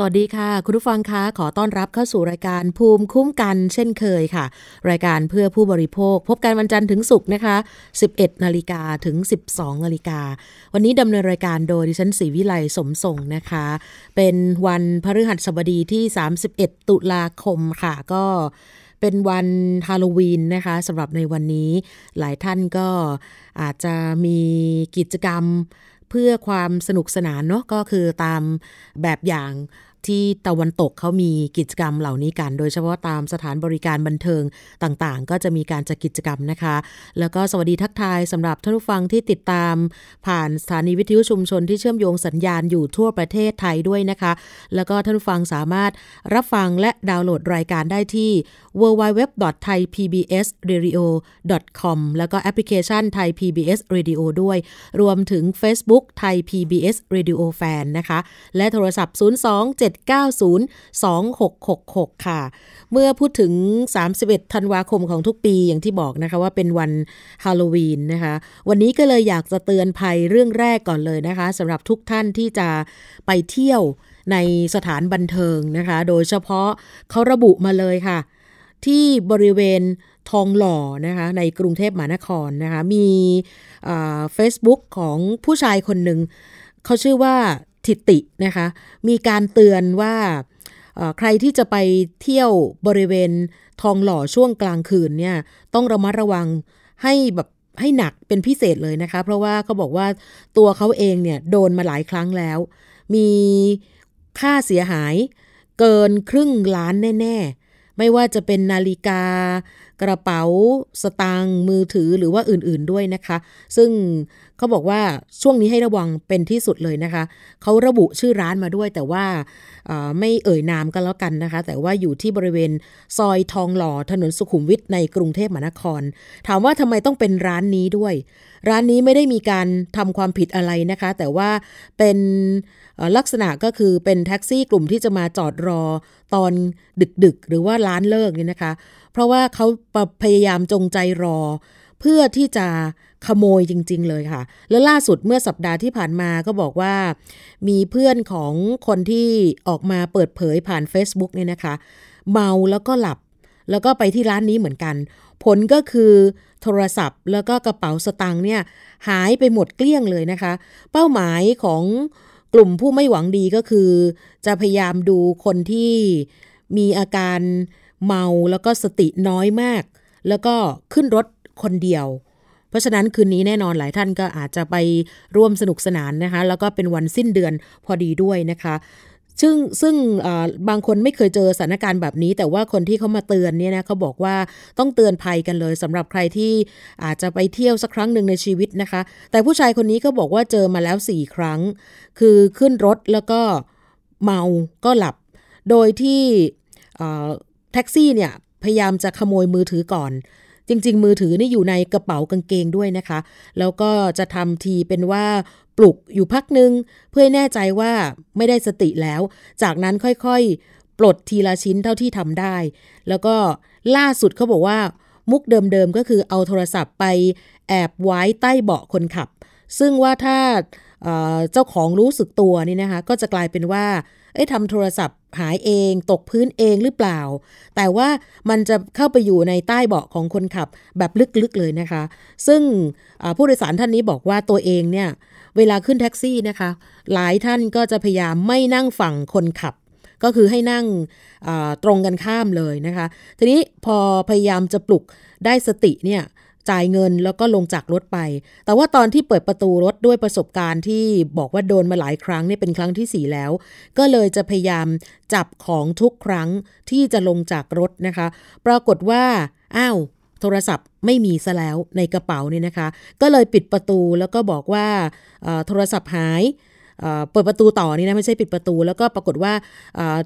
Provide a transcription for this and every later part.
สวัสดีค่ะ คุณผู้ฟังคะขอต้อนรับเข้าสู่รายการภูมิคุ้มกันเช่นเคยค่ะ รายการเพื่อผู้บริโภค พบกันวันจันทร์ถึงศุกร์นะคะ 11 นาฬิกาถึง 12 นาฬิกา วันนี้ดำเนินรายการโดยดิฉันศรีวิไลสมทรงนะคะ เป็นวันพฤหัสบดีที่ 31 ตุลาคมค่ะก็เป็นวันฮาโลวีนนะคะสำหรับในวันนี้หลายท่านก็อาจจะมีกิจกรรมเพื่อความสนุกสนานเนาะก็คือตามแบบอย่าง ที่ตะวันตกเขามีกิจกรรมเหล่านี้กัน โดยเฉพาะตามสถานบริการบันเทิงต่างๆ ก็จะมีการจัดกิจกรรมนะคะ แล้วก็สวัสดีทักทายสำหรับท่านผู้ฟังที่ติดตาม ผ่านสถานีวิทยุชุมชนที่เชื่อมโยงสัญญาณอยู่ทั่วประเทศไทยด้วยนะคะ แล้วก็ท่านผู้ฟังสามารถรับฟังและดาวน์โหลดรายการได้ที่ www.thaipbsradio.com แล้วก็แอปพลิเคชัน Thai PBS Radio ด้วย รวมถึง Facebook Thai PBS Radio Fan นะคะ และโทรศัพท์ 02 027902666 ค่ะ เมื่อพูดถึง 31 ธันวาคมของทุกปีอย่างที่บอกนะคะว่าเป็นวันฮาโลวีนนะคะ วันนี้ก็เลยอยากจะเตือนภัยเรื่องแรกก่อนเลยนะคะสำหรับทุกท่านที่จะไปเที่ยวในสถานบันเทิงนะคะ โดยเฉพาะเขาระบุมาเลยค่ะ ที่บริเวณทองหล่อนะคะในกรุงเทพมหานครนะคะ มีเฟซบุ๊กของผู้ชายคนหนึ่ง เขาชื่อว่า ทิตินะคะ มีการเตือนว่าใครที่จะไปเที่ยวบริเวณทองหล่อช่วงกลางคืนเนี่ยต้องระมัดระวังให้แบบให้หนักเป็นพิเศษเลยนะคะ เพราะว่าเขาบอกว่าตัวเขาเองเนี่ยโดนมาหลายครั้งแล้ว มีค่าเสียหายเกินครึ่งล้านแน่ ๆ ไม่ว่าจะเป็นนาฬิกา กระเป๋า สตางค์มือถือหรือว่าอื่นๆด้วยนะคะ ซึ่ง เขาบอกว่าช่วงนี้ให้ระวังเป็นที่สุดเลยนะคะ เขาระบุชื่อร้านมาด้วย แต่ว่าไม่เอ่ยนามกันแล้วกันนะคะ แต่ว่าอยู่ที่บริเวณซอยทองหล่อถนนสุขุมวิทในกรุงเทพมหานคร ถามว่าทำไมต้องเป็นร้านนี้ด้วย ร้านนี้ไม่ได้มีการทำความผิดอะไรนะคะ แต่ว่าเป็นลักษณะก็คือเป็นแท็กซี่กลุ่มที่จะมาจอดรอตอนดึกๆ หรือว่าร้านเลิกนี่นะคะ เพราะว่าเขาพยายามจงใจรอเพื่อที่จะ ขโมยจริง ๆ เลยค่ะ และล่าสุดเมื่อสัปดาห์ที่ผ่านมาก็บอกว่า มีเพื่อนของคนที่ออกมาเปิดเผยผ่าน Facebook เนี่ยนะคะ เมาแล้วก็หลับ แล้วก็ไปที่ร้านนี้เหมือนกัน ผลก็คือโทรศัพท์ แล้วก็กระเป๋าสตางค์เนี่ยหายไปหมดเกลี้ยงเลยนะคะ เป้าหมายของกลุ่มผู้ไม่หวังดีก็คือ จะพยายามดูคนที่มีอาการเมาแล้วก็สติน้อยมาก แล้วก็ขึ้นรถคนเดียว เพราะฉะนั้นคืนนี้แน่นอนหลายท่านก็อาจจะไปร่วมสนุกสนานนะคะ แล้วก็เป็นวันสิ้นเดือนพอดีด้วยนะคะซึ่งซึ่งบางคนไม่เคยเจอสถานการณ์แบบนี้ แต่ว่าคนที่เขามาเตือนเนี่ยนะเขาบอกว่าต้องเตือนภัยกันเลยสำหรับใครที่อาจจะไปเที่ยวสักครั้งหนึ่งในชีวิตนะคะ แต่ผู้ชายคนนี้ก็บอกว่าเจอมาแล้วสี่ครั้ง คือขึ้นรถแล้วก็เมาก็หลับ โดยที่แท็กซี่เนี่ยพยายามจะขโมยมือถือก่อน จริง ๆ มือถือนี่อยู่ในกระเป๋ากางเกงด้วยนะคะ แล้วก็จะทำทีเป็นว่าปลุกอยู่พักหนึ่งเพื่อแน่ใจว่าไม่ได้สติแล้ว จากนั้นค่อยๆ ปลดทีละชิ้นเท่าที่ทำได้ แล้วก็ล่าสุดเขาบอกว่า มุกเดิมๆ ก็คือเอาโทรศัพท์ไปแอบไว้ใต้เบาะคนขับ ซึ่งว่าถ้าเจ้าของรู้สึกตัวนี่นะคะ ก็จะกลายเป็นว่า เอ้ทำโทรศัพท์หายเองตกพื้นเองหรือเปล่า แต่ว่ามันจะเข้าไปอยู่ในใต้เบาะของคนขับแบบลึกๆเลยนะคะ ซึ่งผู้โดยสารท่านนี้บอกว่าตัวเองเนี่ยเวลาขึ้นแท็กซี่นะคะ หลายท่านก็จะพยายามไม่นั่งฝั่งคนขับ ก็คือให้นั่งตรงกันข้ามเลยนะคะ ทีนี้พอพยายามจะปลุกได้สติเนี่ย จ่ายเงินแล้วก็ลงจากรถไป แต่ว่าตอนที่เปิดประตูรถด้วยประสบการณ์ที่บอกว่าโดนมาหลายครั้งนี่เป็นครั้งที่ 4 แล้ว ก็เลยจะพยายามจับของทุกครั้งที่จะลงจากรถนะคะ ปรากฏว่า อ้าว โทรศัพท์ไม่มีซะแล้วในกระเป๋านี่นะคะ ก็เลยปิดประตูแล้วก็บอกว่าโทรศัพท์หายเปิดประตูต่อนี่นะไม่ใช่ปิดประตู แล้วก็ปรากฏว่า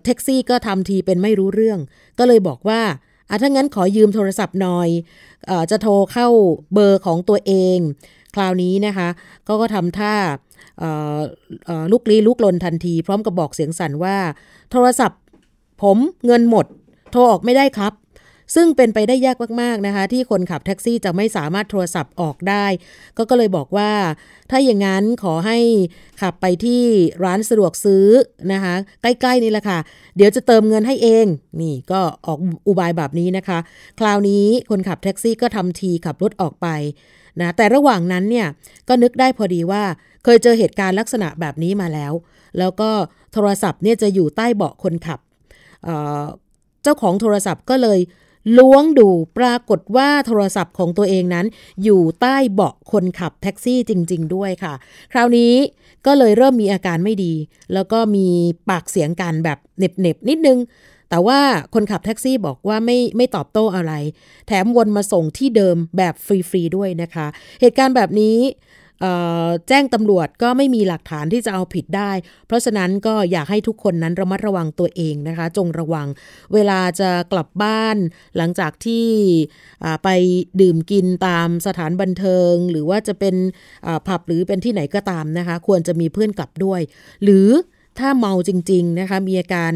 แท็กซี่ก็ทำทีเป็นไม่รู้เรื่อง ก็เลยบอกว่า อะถ้างั้นขอยืมโทรศัพท์หน่อยอจะโทรเข้าเบอร์ของตัวเอง คราวนี้นะคะก็ก็ทำท่าลุกลี้ลุกลนทันที พร้อมกับบอกเสียงสั่นว่า โทรศัพท์ ผมเงินหมด โทรออกไม่ได้ครับ ซึ่งเป็นไปได้ยากมากๆนะคะ ที่คนขับแท็กซี่จะไม่สามารถโทรศัพท์ออกได้ ก็ก็เลยบอกว่า ถ้าอย่างนั้นขอให้ขับไปที่ร้านสะดวกซื้อนะคะใกล้ๆนี่แหละค่ะ เดี๋ยวจะเติมเงินให้เอง นี่ก็ออกอุบายแบบนี้นะคะ คราวนี้คนขับแท็กซี่ก็ทำทีขับรถออกไปนะแต่ระหว่างนั้นเนี่ยก็นึกได้พอดีว่าเคยเจอเหตุการณ์ลักษณะแบบนี้มาแล้ว แล้วก็โทรศัพท์เนี่ยจะอยู่ใต้เบาะคนขับเเจ้าของโทรศัพท์ก็เลย ล้วงดูปรากฏว่าโทรศัพท์ของตัวเองนั้น อยู่ใต้เบาะคนขับแท็กซี่จริง ๆ ด้วยค่ะ คราวนี้ก็เลยเริ่มมีอาการไม่ดี แล้วก็มีปากเสียงกันแบบเน็บๆนิดนึง แต่ว่าคนขับแท็กซี่บอกว่าไม่ไม่ตอบโต้อะไร แถมวนมาส่งที่เดิมแบบฟรี ๆ ด้วยนะคะ เหตุการณ์แบบนี้ แจ้งตำรวจก็ไม่มีหลักฐานที่จะเอาผิดได้ เพราะฉะนั้นก็อยากให้ทุกคนนั้นระมัดระวังตัวเองนะคะ จงระวัง เวลาจะกลับบ้าน หลังจากที่ไปดื่มกินตามสถานบันเทิง หรือว่าจะเป็นผับหรือเป็นที่ไหนก็ตามนะคะ ควรจะมีเพื่อนกลับด้วย หรือถ้าเมาจริง ๆ นะคะ มีอาการ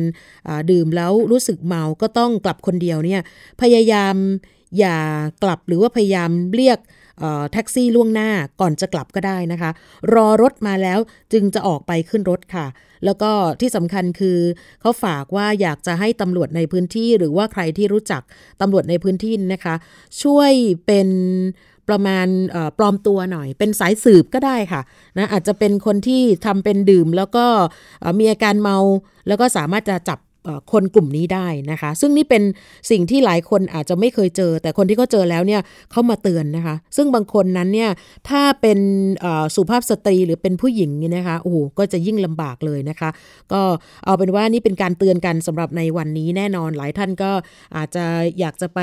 ดื่มแล้วรู้สึกเมาก็ต้องกลับคนเดียวเนี่ยพยายามอย่ากลับหรือว่าพยายามเรียก แท็กซี่ล่วงหน้าก่อนจะกลับก็ได้นะคะ รอรถมาแล้วจึงจะออกไปขึ้นรถค่ะ แล้วก็ที่สำคัญคือเขาฝากว่าอยากจะให้ตำรวจในพื้นที่ หรือว่าใครที่รู้จักตำรวจในพื้นที่นะคะ ช่วยเป็นประมาณปลอมตัวหน่อย เป็นสายสืบก็ได้ค่ะนะอาจจะเป็นคนที่ทำเป็นดื่ม แล้วก็มีอาการเมา แล้วก็สามารถจะจับ คนกลุ่มนี้ได้นะคะ ซึ่งนี่เป็นสิ่งที่หลายคนอาจจะไม่เคยเจอ แต่คนที่เขาเจอแล้วเนี่ยเขามาเตือนนะคะ ซึ่งบางคนนั้นเนี่ยถ้าเป็นสุภาพสตรีหรือเป็นผู้หญิงนี่นะคะโอ้โหก็จะยิ่งลำบากเลยนะคะ ก็เอาเป็นว่านี่เป็นการเตือนกันสำหรับในวันนี้แน่นอนหลายท่านก็อาจจะอยากจะไป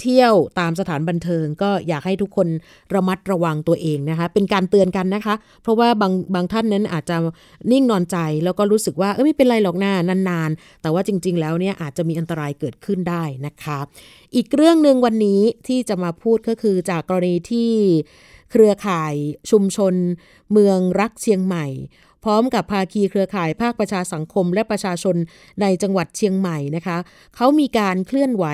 เที่ยวตามสถานบันเทิง ก็อยากให้ทุกคนระมัดระวังตัวเองนะคะ เป็นการเตือนกันนะคะ เพราะว่าบางบางท่านนั้นอาจจะนิ่งนอนใจแล้วก็รู้สึกว่าเออไม่เป็นไรหรอกหน้านานแต่ว่าจริง ๆ แล้วเนี่ยอาจจะมีอันตรายเกิดขึ้นได้นะคะ อีกเรื่องหนึ่งวันนี้ที่จะมาพูดก็คือจากกรณีที่เครือข่ายชุมชน เมืองรักเชียงใหม่ พร้อมกับภาคีเครือข่ายภาคประชาสังคมและประชาชนในจังหวัดเชียงใหม่นะคะเขามีการเคลื่อนไหว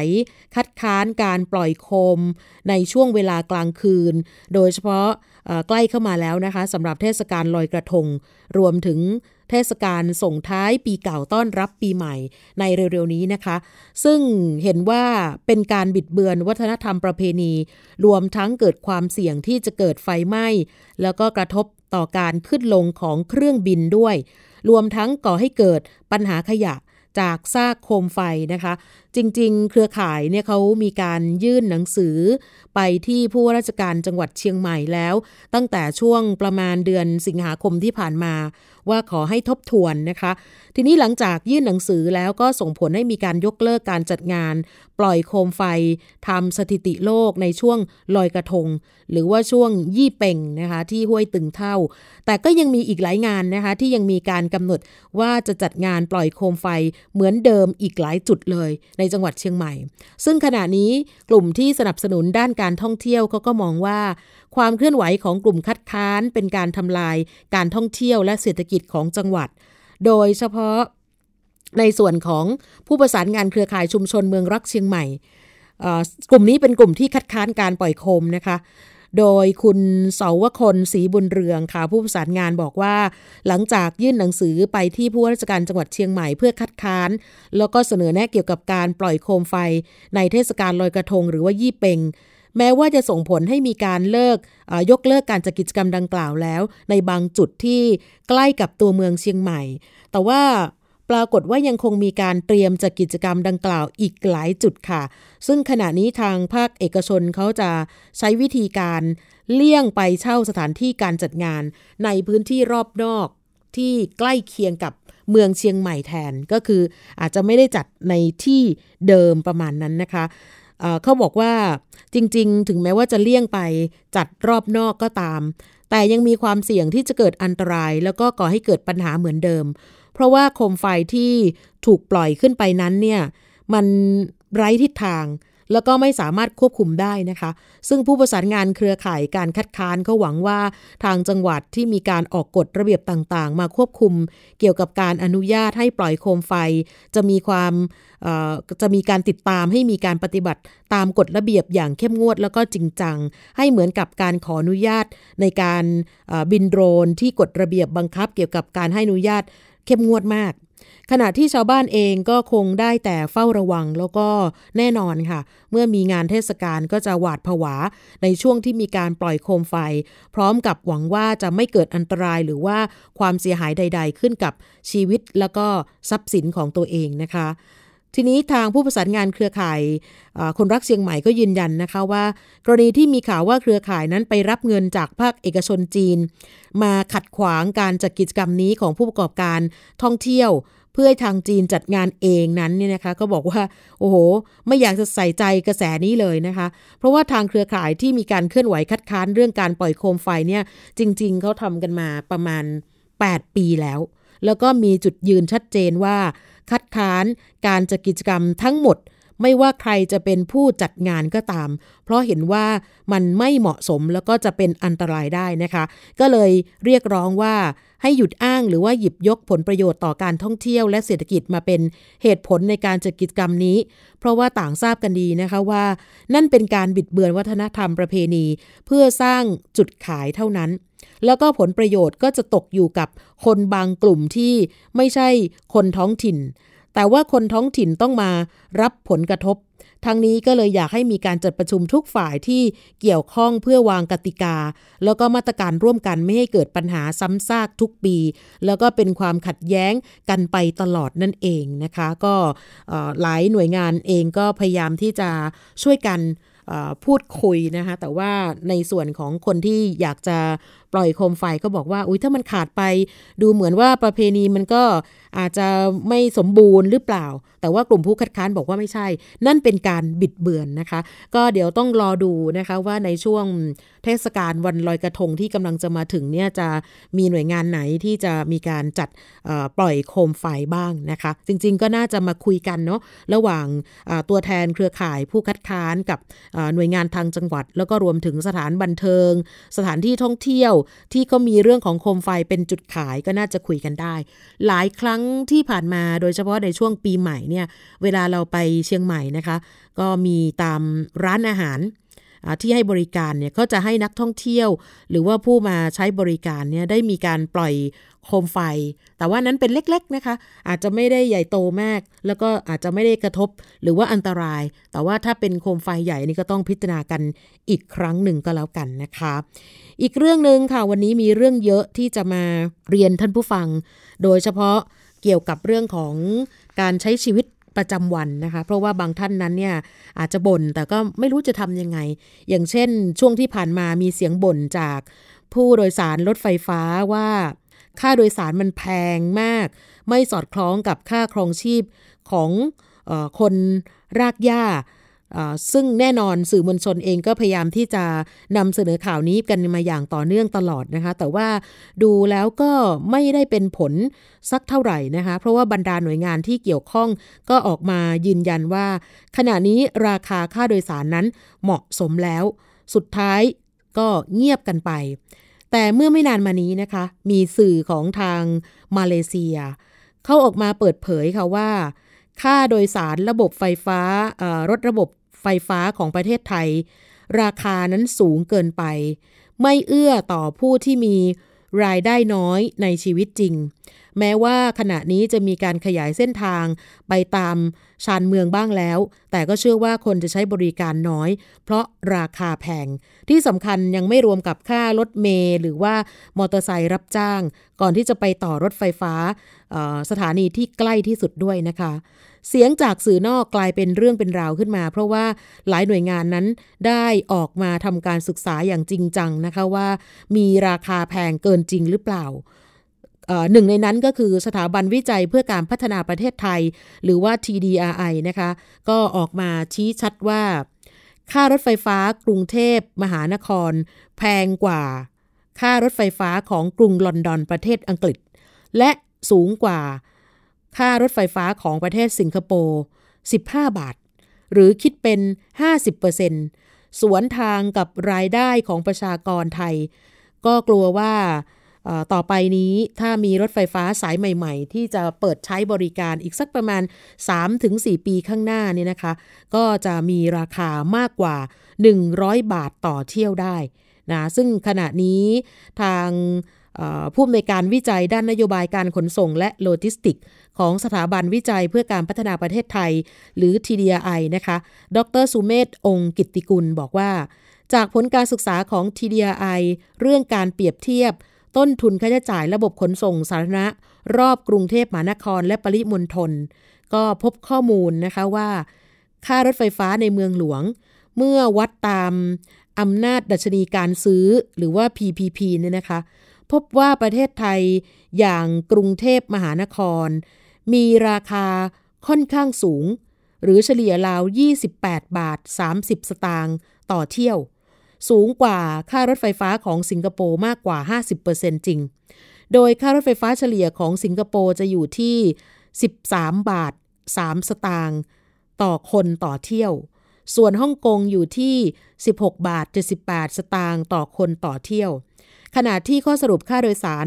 คัดค้านการปล่อยโคม ในช่วงเวลากลางคืน โดยเฉพาะใกล้เข้ามาแล้วนะคะสำหรับเทศกาลลอยกระทง รวมถึง เทศกาลส่งท้ายปีเก่าต้อนรับปีใหม่ในเร็วๆนี้นะคะ ซึ่งเห็นว่าเป็นการบิดเบือนวัฒนธรรมประเพณี รวมทั้งเกิดความเสี่ยงที่จะเกิดไฟไหม้ แล้วก็กระทบต่อการขึ้นลงของเครื่องบินด้วย รวมทั้งก่อให้เกิดปัญหาขยะจากซากโคมไฟนะคะ จริงๆ เครือข่ายเนี่ยเขามีการยื่นหนังสือ ไปที่ผู้ว่าราชการจังหวัดเชียงใหม่แล้ว ตั้งแต่ช่วงประมาณเดือนสิงหาคมที่ผ่านมา ว่าขอให้ทบทวนนะคะ ทีนี้หลังจากยื่นหนังสือแล้วก็ส่งผลให้มีการยกเลิกการจัดงาน ปล่อยโคมไฟทำสถิติโลกในช่วงลอยกระทง หรือว่าช่วงยี่เป่งนะคะที่ห้วยตึงเท่า แต่ก็ยังมีอีกหลายงานนะคะที่ยังมีการกำหนดว่าจะจัดงานปล่อยโคมไฟเหมือนเดิมอีกหลายจุดเลย ในจังหวัดเชียงใหม่ ซึ่งขณะนี้กลุ่มที่สนับสนุนด้านการท่องเที่ยวเขาก็มองว่าความเคลื่อนไหวของกลุ่มคัดค้านเป็นการทำลายการท่องเที่ยวและเศรษฐกิจของจังหวัด โดยเฉพาะในส่วนของผู้ประสานงานเครือข่ายชุมชนเมืองรักเชียงใหม่ กลุ่มนี้เป็นกลุ่มที่คัดค้านการปล่อยโคมนะคะ โดยคุณเสาวคนศรีบุญเรืองค่ะผู้ประสานงานบอกว่า หลังจากยื่นหนังสือไปที่ผู้ว่าราชการจังหวัดเชียงใหม่เพื่อคัดค้าน แล้วก็เสนอแนะเกี่ยวกับการปล่อยโคมไฟในเทศกาลลอยกระทงหรือว่ายี่เปง แม้ว่าจะส่งผลให้มีการเลิกยกเลิกการจัดกิจกรรมดังกล่าวแล้ว ในบางจุดที่ใกล้กับตัวเมืองเชียงใหม่ แต่ว่าปรากฏว่ายังคงมีการเตรียมจัดกิจกรรมดังกล่าวอีกหลายจุดค่ะ ซึ่งขณะนี้ทางภาคเอกชนเขาจะใช้วิธีการเลี่ยงไปเช่าสถานที่การจัดงาน ในพื้นที่รอบนอกที่ใกล้เคียงกับเมืองเชียงใหม่แทนก็คืออาจจะไม่ได้จัดในที่เดิมประมาณนั้นนะคะเขาบอกว่า จริง ๆ ถึงแม้ว่าจะเลี่ยงไปจัดรอบนอกก็ตาม แต่ยังมีความเสี่ยงที่จะเกิดอันตราย แล้วก็ก่อให้เกิดปัญหาเหมือนเดิม เพราะว่าโคมไฟที่ถูกปล่อยขึ้นไปนั้นเนี่ยมันไร้ทิศทาง แล้วก็ไม่สามารถควบคุมได้นะคะ ซึ่งผู้ประสานงานเครือข่ายการคัดค้านเขาหวังว่าทางจังหวัดที่มีการออกกฎระเบียบต่างๆ มาควบคุม เกี่ยวกับการอนุญาตให้ปล่อยโคมไฟ จะมีความจะมีการติดตามให้มีการปฏิบัติตามกฎระเบียบอย่างเข้มงวดแล้วก็จริงจัง ให้เหมือนกับการขออนุญาตในการบินโดรนที่กฎระเบียบบังคับ เกี่ยวกับการให้อนุญาตเข้มงวดมาก ขณะที่ชาวบ้านเองก็คงได้แต่เฝ้าระวังแล้วก็แน่นอนค่ะ เมื่อมีงานเทศกาลก็จะหวาดผวา ในช่วงที่มีการปล่อยโคมไฟ พร้อมกับหวังว่าจะไม่เกิดอันตรายหรือว่าความเสียหายใด ๆ ขึ้นกับชีวิตแล้วก็ทรัพย์สินของตัวเองนะคะทีนี้ทางผู้ประสานงานเครือข่ายคนรักเชียงใหม่ก็ยืนยันนะคะว่า กรณีที่มีข่าวว่าเครือข่ายนั้นไปรับเงินจากภาคเอกชนจีน มาขัดขวางการจัดกิจกรรมนี้ของผู้ประกอบการท่องเที่ยว เพื่อทางจีนจัดงานเองนั้นเนี่ยนะคะก็บอกว่าโอ้โห ไม่อยากจะใส่ใจกระแสนี้เลยนะคะ เพราะว่าทางเครือข่ายที่มีการเคลื่อนไหวคัดค้านเรื่องการปล่อยโคมไฟเนี่ยจริง ๆเขาทำกันมาประมาณ 8 ปีแล้ว แล้วก็มีจุดยืนชัดเจนว่า คัดค้านการจัดกิจกรรมทั้งหมด ไม่ว่าใครจะเป็นผู้จัดงานก็ตาม เพราะเห็นว่ามันไม่เหมาะสมแล้วก็จะเป็นอันตรายได้นะคะ ก็เลยเรียกร้องว่าให้หยุดอ้างหรือว่าหยิบยกผลประโยชน์ต่อการท่องเที่ยวและเศรษฐกิจมาเป็นเหตุผลในการจัดกิจกรรมนี้ เพราะว่าต่างทราบกันดีนะคะว่า นั่นเป็นการบิดเบือนวัฒนธรรมประเพณี เพื่อสร้างจุดขายเท่านั้น แล้วก็ผลประโยชน์ก็จะตกอยู่กับคนบางกลุ่มที่ไม่ใช่คนท้องถิ่น แต่ว่าคนท้องถิ่นต้องมารับผลกระทบทางนี้ก็เลยอยากให้มีการจัดประชุมทุกฝ่ายที่เกี่ยวข้องเพื่อวางกติกา แล้วก็มาตรการร่วมกันไม่ให้เกิดปัญหาซ้ำซากทุกปี แล้วก็เป็นความขัดแย้งกันไปตลอดนั่นเองนะคะ ก็หลายหน่วยงานเองก็พยายามที่จะช่วยกันพูดคุยนะคะแต่ว่าในส่วนของคนที่อยากจะปล่อยโคมไฟก็บอกว่าอุ้ยถ้ามันขาดไป ดูเหมือนว่าประเพณีมันก็อาจจะไม่สมบูรณ์หรือเปล่า แต่ว่ากลุ่มผู้คัดค้านบอกว่าไม่ใช่ นั่นเป็นการบิดเบือนนะคะ ก็เดี๋ยวต้องรอดูนะคะว่าในช่วงเทศกาลวันลอยกระทงที่กำลังจะมาถึงเนี่ยจะมีหน่วยงานไหนที่จะมีการจัดปล่อยโคมไฟบ้างนะคะ จริงๆก็น่าจะมาคุยกันเนาะระหว่างตัวแทนเครือข่ายผู้คัดค้านกับหน่วยงานทางจังหวัด แล้วก็รวมถึงสถานบันเทิง สถานที่ท่องเที่ยวที่ก็มีเรื่องของโคมไฟเป็นจุดขายก็น่าจะคุยกันได้ หลายครั้งที่ผ่านมาโดยเฉพาะในช่วงปีใหม่เนี่ยเวลาเราไปเชียงใหม่นะคะ ก็มีตามร้านอาหารที่ให้บริการเนี่ยก็จะให้นักท่องเที่ยว หรือว่าผู้มาใช้บริการเนี่ยได้มีการปล่อย โคมไฟ แต่ว่านั้นเป็นเล็กๆนะคะ อาจจะไม่ได้ใหญ่โตมาก แล้วก็อาจจะไม่ได้กระทบหรือว่าอันตราย แต่ว่าถ้าเป็นโคมไฟใหญ่นี่ก็ต้องพิจารณากันอีกครั้งหนึ่งก็แล้วกันนะคะ อีกเรื่องหนึ่งค่ะวันนี้มีเรื่องเยอะที่จะมาเรียนท่านผู้ฟัง โดยเฉพาะเกี่ยวกับเรื่องของการใช้ชีวิตประจำวันนะคะ เพราะว่าบางท่านนั้นเนี่ยอาจจะบน่นแต่ก็ไม่รู้จะทำยังไง อย่างเช่น ช่วงที่ผ่านมามีเสียงบ่นจากผู้โดยสารรถไฟฟ้าว่า ค่าโดยสารมันแพงมาก ไม่สอดคล้องกับค่าครองชีพของออคนรากหญ้าซึ่งแน่นอนสื่อมวลชนเองก็พยายามที่จะนำเสนอข่าวนี้กันมาอย่างต่อเนื่องตลอดนะคะ แต่ว่าดูแล้วก็ไม่ได้เป็นผลสักเท่าไหร่นะคะ เพราะว่าบรรดาหน่วยงานที่เกี่ยวข้องก็ออกมายืนยันว่า ขณะนี้ราคาค่าโดยสารนั้นเหมาะสมแล้ว สุดท้ายก็เงียบกันไป แต่เมื่อไม่นานมานี้นะคะ มีสื่อของทางมาเลเซีย เข้าออกมาเปิดเผยค่ะว่า ค่าโดยสารระบบไฟฟ้ารถระบบไฟฟ้าของประเทศไทย ราคานั้นสูงเกินไป ไม่เอื้อต่อผู้ที่มีรายได้น้อยในชีวิตจริง แม้ว่าขณะนี้จะมีการขยายเส้นทางไปตาม ชานเมืองบ้างแล้ว แต่ก็เชื่อว่าคนจะใช้บริการน้อย เพราะราคาแพง ที่สำคัญยังไม่รวมกับค่ารถเมล์หรือว่ามอเตอร์ไซค์รับจ้าง ก่อนที่จะไปต่อรถไฟฟ้าสถานีที่ใกล้ที่สุดด้วยนะคะ เสียงจากสื่อนอกกลายเป็นเรื่องเป็นราวขึ้นมา เพราะว่าหลายหน่วยงานนั้นได้ออกมาทำการศึกษาอย่างจริงจังนะคะว่า มีราคาแพงเกินจริงหรือเปล่า หนึ่งในนั้นก็คือสถาบันวิจัยเพื่อการพัฒนาประเทศไทย หรือว่า TDRI นะคะ ก็ออกมาชี้ชัดว่า ค่ารถไฟฟ้ากรุงเทพมหานคร แพงกว่าค่ารถไฟฟ้าของกรุงลอนดอนประเทศอังกฤษ และสูงกว่าค่ารถไฟฟ้าของประเทศสิงคโปร์ 15 บาท หรือคิดเป็น 50%สวนทางกับรายได้ของประชากรไทย ก็กลัวว่า ต่อไปนี้ถ้ามีรถไฟฟ้าสายใหม่ ๆ ที่จะเปิดใช้บริการอีกสักประมาณ 3-4 ปีข้างหน้านี่นะคะ ก็จะมีราคามากกว่า 100 บาทต่อเที่ยวได้นะซึ่งขณะนี้ทางผู้อำนวยการวิจัยด้านนโยบายการขนส่งและโลจิสติก ของสถาบันวิจัยเพื่อการพัฒนาประเทศไทย หรือ TDI นะคะ ดรสุเมธองค์กิติกุลบอกว่า จากผลการศึกษาของ TDI เรื่องการเปรียบเทียบ ต้นทุนค่าใช้จ่ายระบบขนส่งสาธารณะ รอบกรุงเทพมหานครและปริมณฑลก็พบข้อมูลนะคะว่า ค่ารถไฟฟ้าในเมืองหลวง เมื่อวัดตามอำนาจดัชนีการซื้อหรือว่า PPP เนี่ยนะคะ พบว่าประเทศไทยอย่างกรุงเทพมหานคร มีราคาค่อนข้างสูง หรือเฉลี่ยราว 28 บาท 30 สตางค์ต่อเที่ยว สูงกว่าค่ารถไฟฟ้าของสิงคโปร์มากกว่า 50%จริง โดยค่ารถไฟฟ้าเฉลี่ยของสิงคโปร์จะอยู่ที่ 13 บาท 3 สตางค์ต่อคนต่อเที่ยว ส่วนฮ่องกงอยู่ที่ 16 บาท 78 สตางค์ต่อคนต่อเที่ยว ขณะที่ข้อสรุปค่าโดยสาร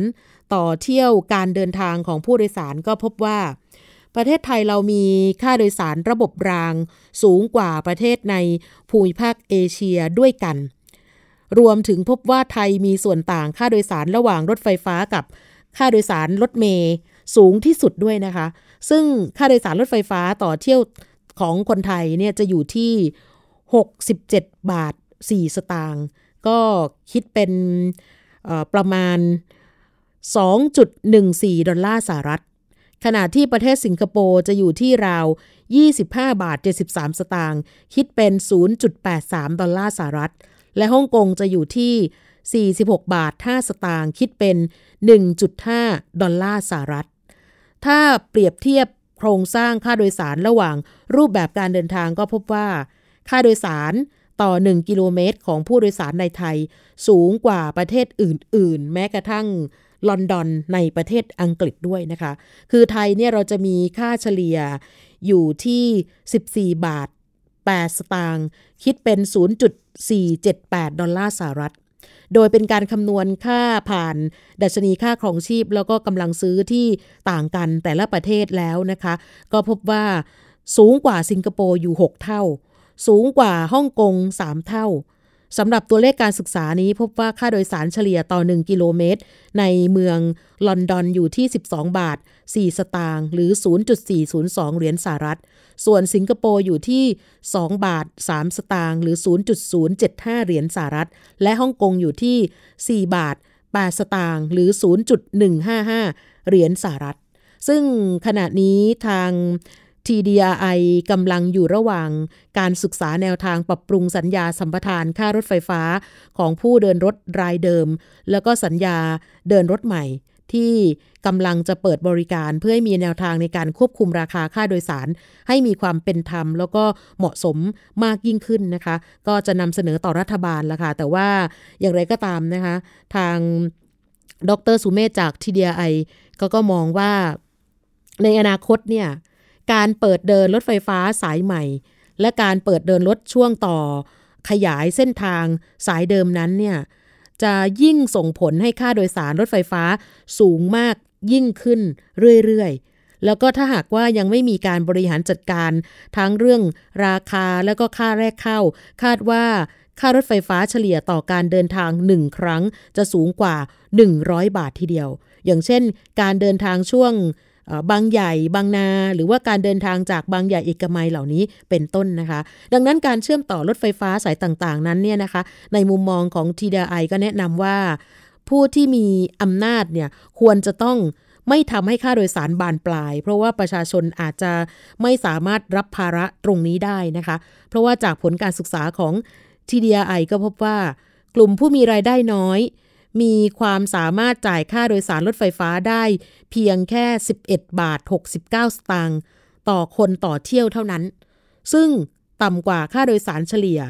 ต่อเที่ยวการเดินทางของผู้โดยสารก็พบว่า ประเทศไทยเรามีค่าโดยสารระบบราง สูงกว่าประเทศในภูมิภาคเอเชียด้วยกัน รวมถึงพบว่าไทยมีส่วนต่างค่าโดยสารระหว่างรถไฟฟ้ากับค่าโดยสารรถเมย์สูงที่สุดด้วยนะคะ ซึ่งค่าโดยสารรถไฟฟ้าต่อเที่ยวของคนไทยเนี่ยจะอยู่ที่ 67 บาท 4 สตางค์ก็คิดเป็นประมาณ 2.14 ดอลลาร์สหรัฐ ขณะที่ประเทศสิงคโปร์จะอยู่ที่ราว 25 บาท 73 สตางค์คิดเป็น 0.83 ดอลลาร์สหรัฐ และฮ่องกงจะอยู่ที่ 46 บาท 5 สตางค์คิดเป็น 1.5 ดอลลาร์สหรัฐ ถ้าเปรียบเทียบโครงสร้างค่าโดยสารระหว่างรูปแบบการเดินทางก็พบว่า ค่าโดยสารต่อ 1 กิโลเมตรของผู้โดยสารในไทย สูงกว่าประเทศอื่น ๆ แม้กระทั่งลอนดอนในประเทศอังกฤษด้วยนะคะ คือไทยเนี่ยเราจะมีค่าเฉลี่ยอยู่ที่ 14 บาท 8 สตางค์คิดเป็น 0.478 ดอลลาร์สหรัฐ โดยเป็นการคำนวณค่าผ่านดัชนีค่าครองชีพ แล้วก็กำลังซื้อที่ต่างกันแต่ละประเทศแล้วนะคะ ก็พบว่าสูงกว่าสิงคโปร์อยู่ 6 เท่า สูงกว่าฮ่องกง 3 เท่าสำหรับตัวเลขการศึกษานี้พบว่าค่าโดยสารเฉลี่ยต่อ 1 กิโลเมตร ในเมืองลอนดอนอยู่ที่ 12 บาท 4 สตางค์หรือ 0.402 เหรียญสหรัฐ ส่วนสิงคโปร์อยู่ที่ 2 บาท 3 สตางค์หรือ 0.075 เหรียญสหรัฐ และฮ่องกงอยู่ที่ 4 บาท 8 สตางค์หรือ 0.155 เหรียญสหรัฐ ซึ่งขณะนี้ทาง TDRI กำลังอยู่ระหว่างการศึกษาแนวทางปรับปรุงสัญญาสัมปทานค่ารถไฟฟ้าของผู้เดินรถรายเดิม แล้วก็สัญญาเดินรถใหม่ ที่กำลังจะเปิดบริการเพื่อให้มีแนวทางในการควบคุมราคาค่าโดยสาร ให้มีความเป็นธรรม แล้วก็เหมาะสมมากยิ่งขึ้นนะคะ ก็จะนำเสนอต่อรัฐบาลละค่ะ แต่ว่าอย่างไรก็ตามนะคะ ทางดรสุเมธจาก TDI ก็ก็มองว่าในอนาคตเนี่ย การเปิดเดินรถไฟฟ้าสายใหม่ และการเปิดเดินรถช่วงต่อขยายเส้นทางสายเดิมนั้นเนี่ย จะยิ่งส่งผลให้ค่าโดยสารรถไฟฟ้าสูงมากยิ่งขึ้นเรื่อยๆแล้วก็ถ้าหากว่ายังไม่มีการบริหารจัดการ ทั้งเรื่องราคาแล้วก็ค่าแรกเข้า คาดว่าค่ารถไฟฟ้าเฉลี่ยต่อการเดินทางหนึ่งครั้งจะสูงกว่า 100 บาททีเดียว อย่างเช่น การเดินทางช่วง บางใหญ่บางนา หรือว่าการเดินทางจากบางใหญ่เอกมัยเหล่านี้เป็นต้นนะคะ ดังนั้นการเชื่อมต่อรถไฟฟ้าสายต่างๆ นั้นเนี่ยนะคะ ในมุมมองของ TDI ก็แนะนำว่า ผู้ที่มีอำนาจเนี่ยควรจะต้องไม่ทำให้ค่าโดยสารบานปลาย เพราะว่าประชาชนอาจจะไม่สามารถรับภาระตรงนี้ได้นะคะ เพราะว่าจากผลการศึกษาของ TDI ก็พบว่ากลุ่มผู้มีรายได้น้อย มีความสามารถจ่ายค่าโดยสารรถไฟฟ้าได้ เพียงแค่ 11 บาท 69 สตางค์ต่อคนต่อเที่ยวเท่านั้น ซึ่งต่ำกว่าค่าโดยสารเฉลี่ย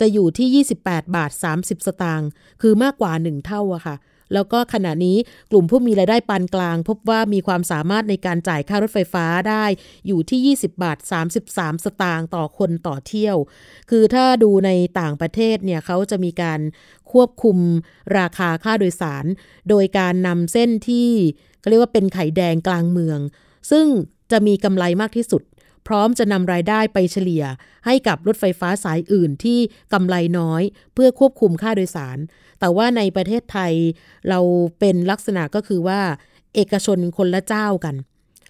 จะอยู่ที่ 28 บาท 30 สตางค์คือมากกว่า 1 เท่าอะค่ะ แล้วก็ขณะนี้กลุ่มผู้มีรายได้ปานกลาง พบว่ามีความสามารถในการจ่ายค่ารถไฟฟ้าได้อยู่ที่ 20 บาท 33 สตางค์ต่อคนต่อเที่ยว คือถ้าดูในต่างประเทศเนี่ยเขาจะมีการ ควบคุมราคาค่าโดยสาร โดยการนำเส้นที่เขาเรียกว่าเป็นไข่แดงกลางเมือง ซึ่งจะมีกำไรมากที่สุด พร้อมจะนำรายได้ไปเฉลี่ย ให้กับรถไฟฟ้าสายอื่นที่กำไรน้อย เพื่อควบคุมค่าโดยสาร แต่ว่าในประเทศไทยเราเป็นลักษณะก็คือว่า เอกชนคนละเจ้ากัน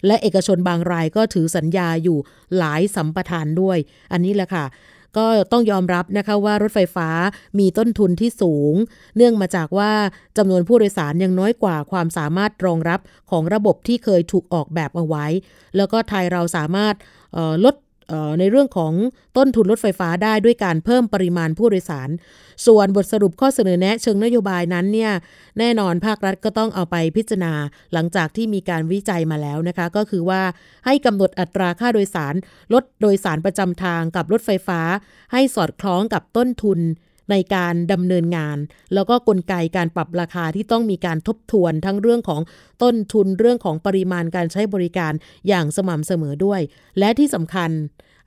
และเอกชนบางรายก็ถือสัญญาอยู่หลายสัมปทานด้วย อันนี้แหละค่ะ ก็ต้องยอมรับนะคะว่ารถไฟฟ้ามีต้นทุนที่สูง เนื่องมาจากว่าจำนวนผู้โดยสารยังน้อยกว่าความสามารถรองรับของระบบที่เคยถูกออกแบบเอาไว้ แล้วก็ไทยเราสามารถลด ในเรื่องของต้นทุนรถไฟฟ้าได้ด้วยการเพิ่มปริมาณผู้โดยสาร ส่วนบทสรุปข้อเสนอแนะเชิงนโยบายนั้นเนี่ยแน่นอนภาครัฐก็ต้องเอาไปพิจารณาหลังจากที่มีการวิจัยมาแล้วนะคะ ก็คือว่าให้กำหนดอัตราค่าโดยสาร รถโดยสารประจำทางกับรถไฟฟ้า ให้สอดคล้องกับต้นทุน ในการดำเนินงาน แล้วก็กลไกการปรับราคาที่ต้องมีการทบทวนทั้งเรื่องของต้นทุนเรื่องของปริมาณการใช้บริการอย่างสม่ำเสมอด้วย และที่สำคัญ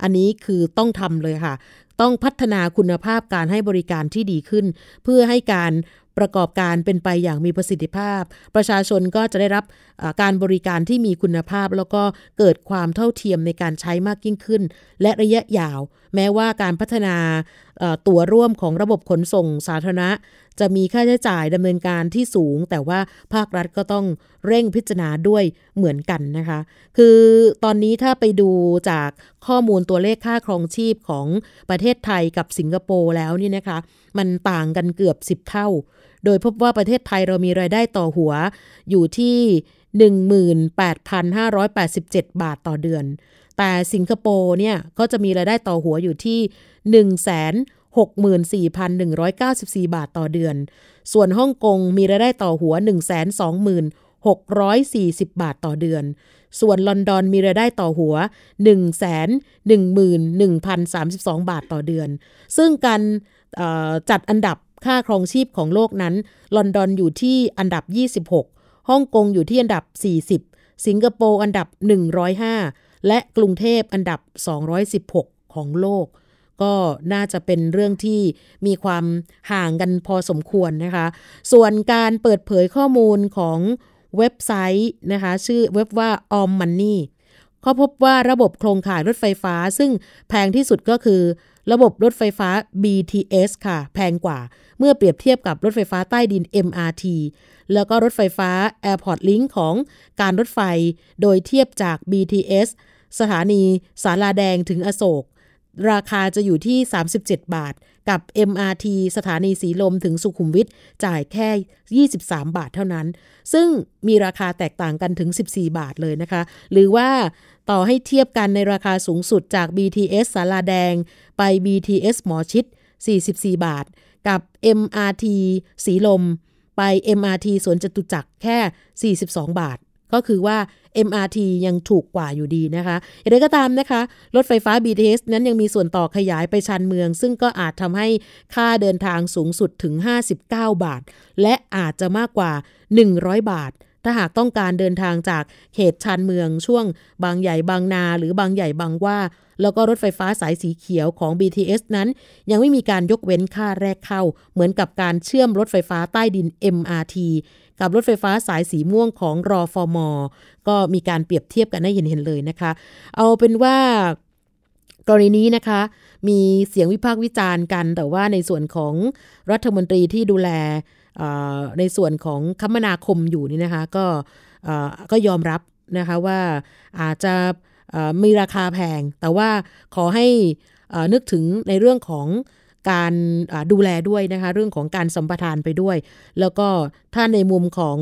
อันนี้คือต้องทำเลยค่ะ ต้องพัฒนาคุณภาพการให้บริการที่ดีขึ้น เพื่อให้การประกอบการเป็นไปอย่างมีประสิทธิภาพ ประชาชนก็จะได้รับการบริการที่มีคุณภาพ แล้วก็เกิดความเท่าเทียมในการใช้มากยิ่งขึ้น และระยะยาว แม้ว่าการพัฒนา ตัวร่วมของระบบขนส่งสาธารณะ จะมีค่าใช้จ่ายดำเนินการที่สูง แต่ว่าภาครัฐก็ต้องเร่งพิจารณาด้วยเหมือนกันนะคะ คือตอนนี้ถ้าไปดูจากข้อมูลตัวเลขค่าครองชีพของประเทศไทยกับสิงคโปร์แล้วนี่นะคะ มันต่างกันเกือบ 10 เท่า โดยพบว่าประเทศไทยเรามีรายได้ต่อหัวอยู่ที่ 18,587 บาทต่อเดือน แต่สิงคโปร์เนี่ยก็จะมีรายได้ต่อหัวอยู่ที่ 164,194 บาทต่อเดือน ส่วนฮ่องกงมีรายได้ต่อหัว 126,640 บาทต่อเดือน ส่วนลอนดอนมีรายได้ต่อหัว 111,032 บาทต่อเดือน ซึ่งการจัดอันดับค่าครองชีพของโลกนั้น ลอนดอนอยู่ที่อันดับ 26 ฮ่องกงอยู่ที่อันดับ 40 สิงคโปร์อันดับ 105 และกรุงเทพอันดับ 216 ของโลก ก็น่าจะเป็นเรื่องที่มีความห่างกันพอสมควรนะคะ ส่วนการเปิดเผยข้อมูลของเว็บไซต์นะคะชื่อเว็บว่า Om Money เขาพบว่าระบบโครงข่ายรถไฟฟ้า ซึ่งแพงที่สุดก็คือ ระบบรถไฟฟ้า BTS ค่ะ แพงกว่า เมื่อเปรียบเทียบกับรถไฟฟ้าใต้ดิน MRT แล้วก็รถไฟฟ้า Airport Link ของการรถไฟ โดยเทียบจาก BTS สถานีสาราแดงถึงอโศก ราคาจะอยู่ที่ 37 บาท กับ MRT สถานีสีลมถึงสุขุมวิทจ่ายแค่ 23 บาทเท่านั้น ซึ่งมีราคาแตกต่างกันถึง 14 บาทเลยนะคะ หรือว่าต่อให้เทียบกันในราคาสูงสุดจาก BTS สาราแดง ไป BTS หมอชิด 44 บาท กับ MRT สีลมไป MRT สวนจตุจักรแค่ 42 บาท ก็คือว่า MRT ยังถูกกว่าอยู่ดีนะคะอย่างไรก็ตามนะคะ รถไฟฟ้า BTS นั้นยังมีส่วนต่อขยายไปชานเมือง ซึ่งก็อาจทำให้ค่าเดินทางสูงสุดถึง 59 บาท และอาจจะมากกว่า 100 บาท ถ้าหากต้องการเดินทางจากเขตชานเมืองช่วงบางใหญ่บางนา หรือบางใหญ่บางว่า แล้วก็รถไฟฟ้าสายสีเขียวของ BTS นั้น ยังไม่มีการยกเว้นค่าแรกเข้า เหมือนกับการเชื่อมรถไฟฟ้าใต้ดิน MRT กับรถไฟฟ้าสายสีม่วงของรอฟอร์มอก็มีการเปรียบเทียบกันได้เห็นเห็นเลยนะคะ เอาเป็นว่ากรณีนี้นะคะ มีเสียงวิพากษ์วิจารณ์กัน แต่ว่าในส่วนของรัฐมนตรีที่ดูแลในส่วนของคมนาคมอยู่นี่นะคะ ก็ก็ยอมรับนะคะว่าอาจจะมีราคาแพง แต่ว่าขอให้นึกถึงในเรื่องของ การดูแลด้วยนะคะ เรื่องของการสัมปทานไปด้วย แล้วก็ถ้าในมุมของ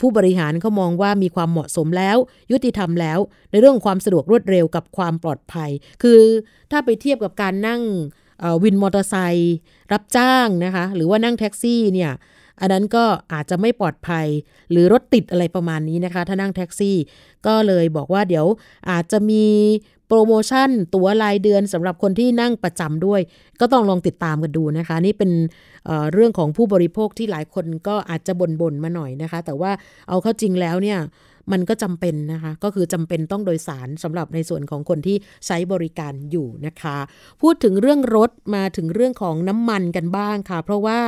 ผู้บริหารเขามองว่ามีความเหมาะสมแล้ว ยุติธรรมแล้ว ในเรื่องความสะดวกรวดเร็วกับความปลอดภัย คือถ้าไปเทียบกับการนั่งวินมอเตอร์ไซค์รับจ้างนะคะ หรือว่านั่งแท็กซี่เนี่ยอันนั้นก็อาจจะไม่ปลอดภัยหรือรถติดอะไรประมาณนี้นะคะ ถ้านั่งแท็กซี่ ก็เลยบอกว่าเดี๋ยวอาจจะมี โปรโมชั่น ตั๋วรายเดือนสำหรับคนที่นั่งประจำด้วย ก็ต้องลองติดตามกันดูนะคะ นี่เป็นเเรื่องของผู้บริโภคที่หลายคนก็อาจจะบ่นๆมาหน่อยนะคะ แต่ว่าเอาเข้าจริงแล้วเนี่ยมันก็จำเป็นนะคะ ก็คือจำเป็นต้องโดยสารสำหรับในส่วนของคนที่ใช้บริการอยู่นะคะ พูดถึงเรื่องรถมาถึงเรื่องของน้ำมันกันบ้างค่ะ เพราะว่า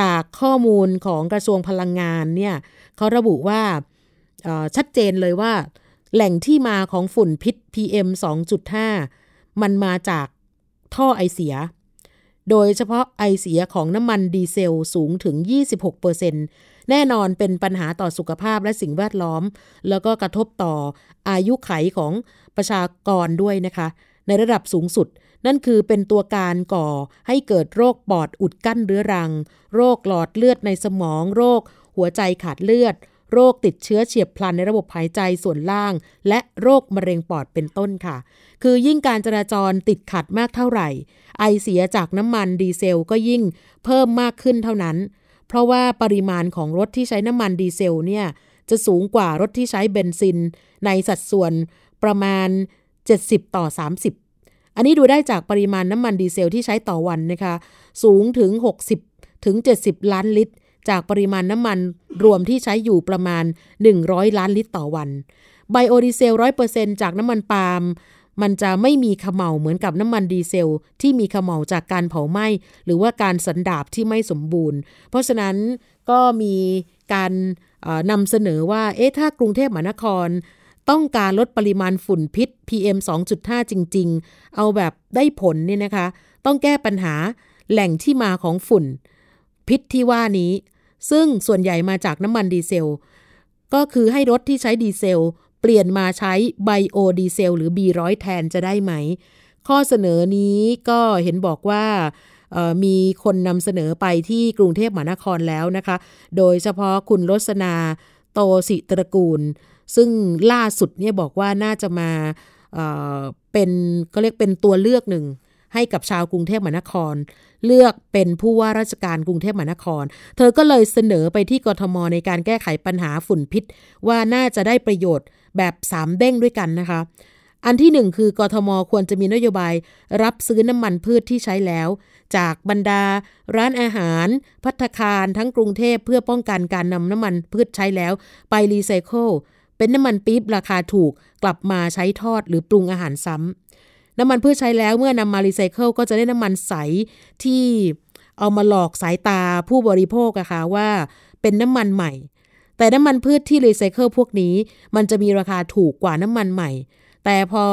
จากข้อมูลของกระทรวงพลังงานเนี่ยเขาระบุว่าชัดเจนเลยว่า แหล่งที่มาของฝุ่นพิษ PM 2.5 มันมาจากท่อไอเสีย โดยเฉพาะไอเสียของน้ำมันดีเซลสูงถึง 26%แน่นอนเป็นปัญหาต่อสุขภาพและสิ่งแวดล้อม แล้วก็กระทบต่ออายุไขของประชากรด้วยนะคะ ในระดับสูงสุด นั่นคือเป็นตัวการก่อให้เกิดโรคปอดอุดกั้นเรื้อรัง โรคหลอดเลือดในสมอง โรคหัวใจขาดเลือด โรคติดเชื้อเฉียบพลันในระบบหายใจส่วนล่าง และโรคมะเร็งปอดเป็นต้นค่ะ คือยิ่งการจราจรติดขัดมากเท่าไหร่ ไอเสียจากน้ำมันดีเซลก็ยิ่งเพิ่มมากขึ้นเท่านั้น เพราะว่าปริมาณของรถที่ใช้น้ำมันดีเซลเนี่ยจะสูงกว่ารถที่ใช้เบนซิน ในสัดส่วนประมาณ 70 ต่อ 30 อันนี้ดูได้จากปริมาณน้ำมันดีเซลที่ใช้ต่อวันนะคะ สูงถึง 60 ถึง 70 ล้านลิตร จากปริมาณน้ำมันรวมที่ใช้อยู่ประมาณ 100 ล้านลิตรต่อวัน ไบโอดีเซล100%จากน้ำมันปาล์มมันจะไม่มีขมเหลาเหมือนกับน้ำมันดีเซล ที่มีขมเหลาจากการเผาไหม้ หรือว่าการสันดาบที่ไม่สมบูรณ์ เพราะฉะนั้นก็มีการนำเสนอว่าเอ๊ะถ้ากรุงเทพมหานคร ต้องการลดปริมาณฝุ่นพิษ PM 2.5 จริง ๆ เอาแบบได้ผลเนี่ยนะคะ ต้องแก้ปัญหาแหล่งที่มาของฝุ่น พิษที่ว่านี้ ซึ่งส่วนใหญ่มาจากน้ำมันดีเซล ก็คือให้รถที่ใช้ดีเซล เปลี่ยนมาใช้ไบโอดีเซล หรือ B100 แทนจะได้ไหม ข้อเสนอนี้ก็เห็นบอกว่ามีคนนำเสนอไปที่กรุงเทพมหานครแล้วนะคะ โดยเฉพาะคุณรสนาโตสิตระกูล ซึ่งล่าสุดเนี่ยบอกว่าน่าจะมาเเป็นก็เรียกเป็นตัวเลือกหนึ่ง ให้กับชาวกรุงเทพมหานคร เลือกเป็นผู้ว่าราชการกรุงเทพมหานคร เธอก็เลยเสนอไปที่กทมในการแก้ไขปัญหาฝุ่นพิษ ว่าน่าจะได้ประโยชน์แบบสามเด้งด้วยกันนะคะอันที่หนึ่งคือกทมควรจะมีนโยบายรับซื้อน้ำมันพืชที่ใช้แล้ว จากบรรดา ร้านอาหาร พัตคารทั้งกรุงเทพเพื่อป้องกันการนำน้ำมันพืชใช้แล้ว ไปรีไซเคิลเป็นน้ำมันปี๊บราคาถูกกลับมาใช้ทอดหรือปรุงอาหารซ้ำ น้ำมันพื่อใช้แล้วเมื่อนำมารีไซเคิลก็จะได้น้ำมันใสที่เอามาหลอกสายตาผู้บริโภคอะค่ะว่าเป็นน้ำมันใหม่ แต่น้ำมันพืชที่รีไซเคิลพวกนี้ มันจะมีราคาถูกกว่าน้ำมันใหม่ แต่พอ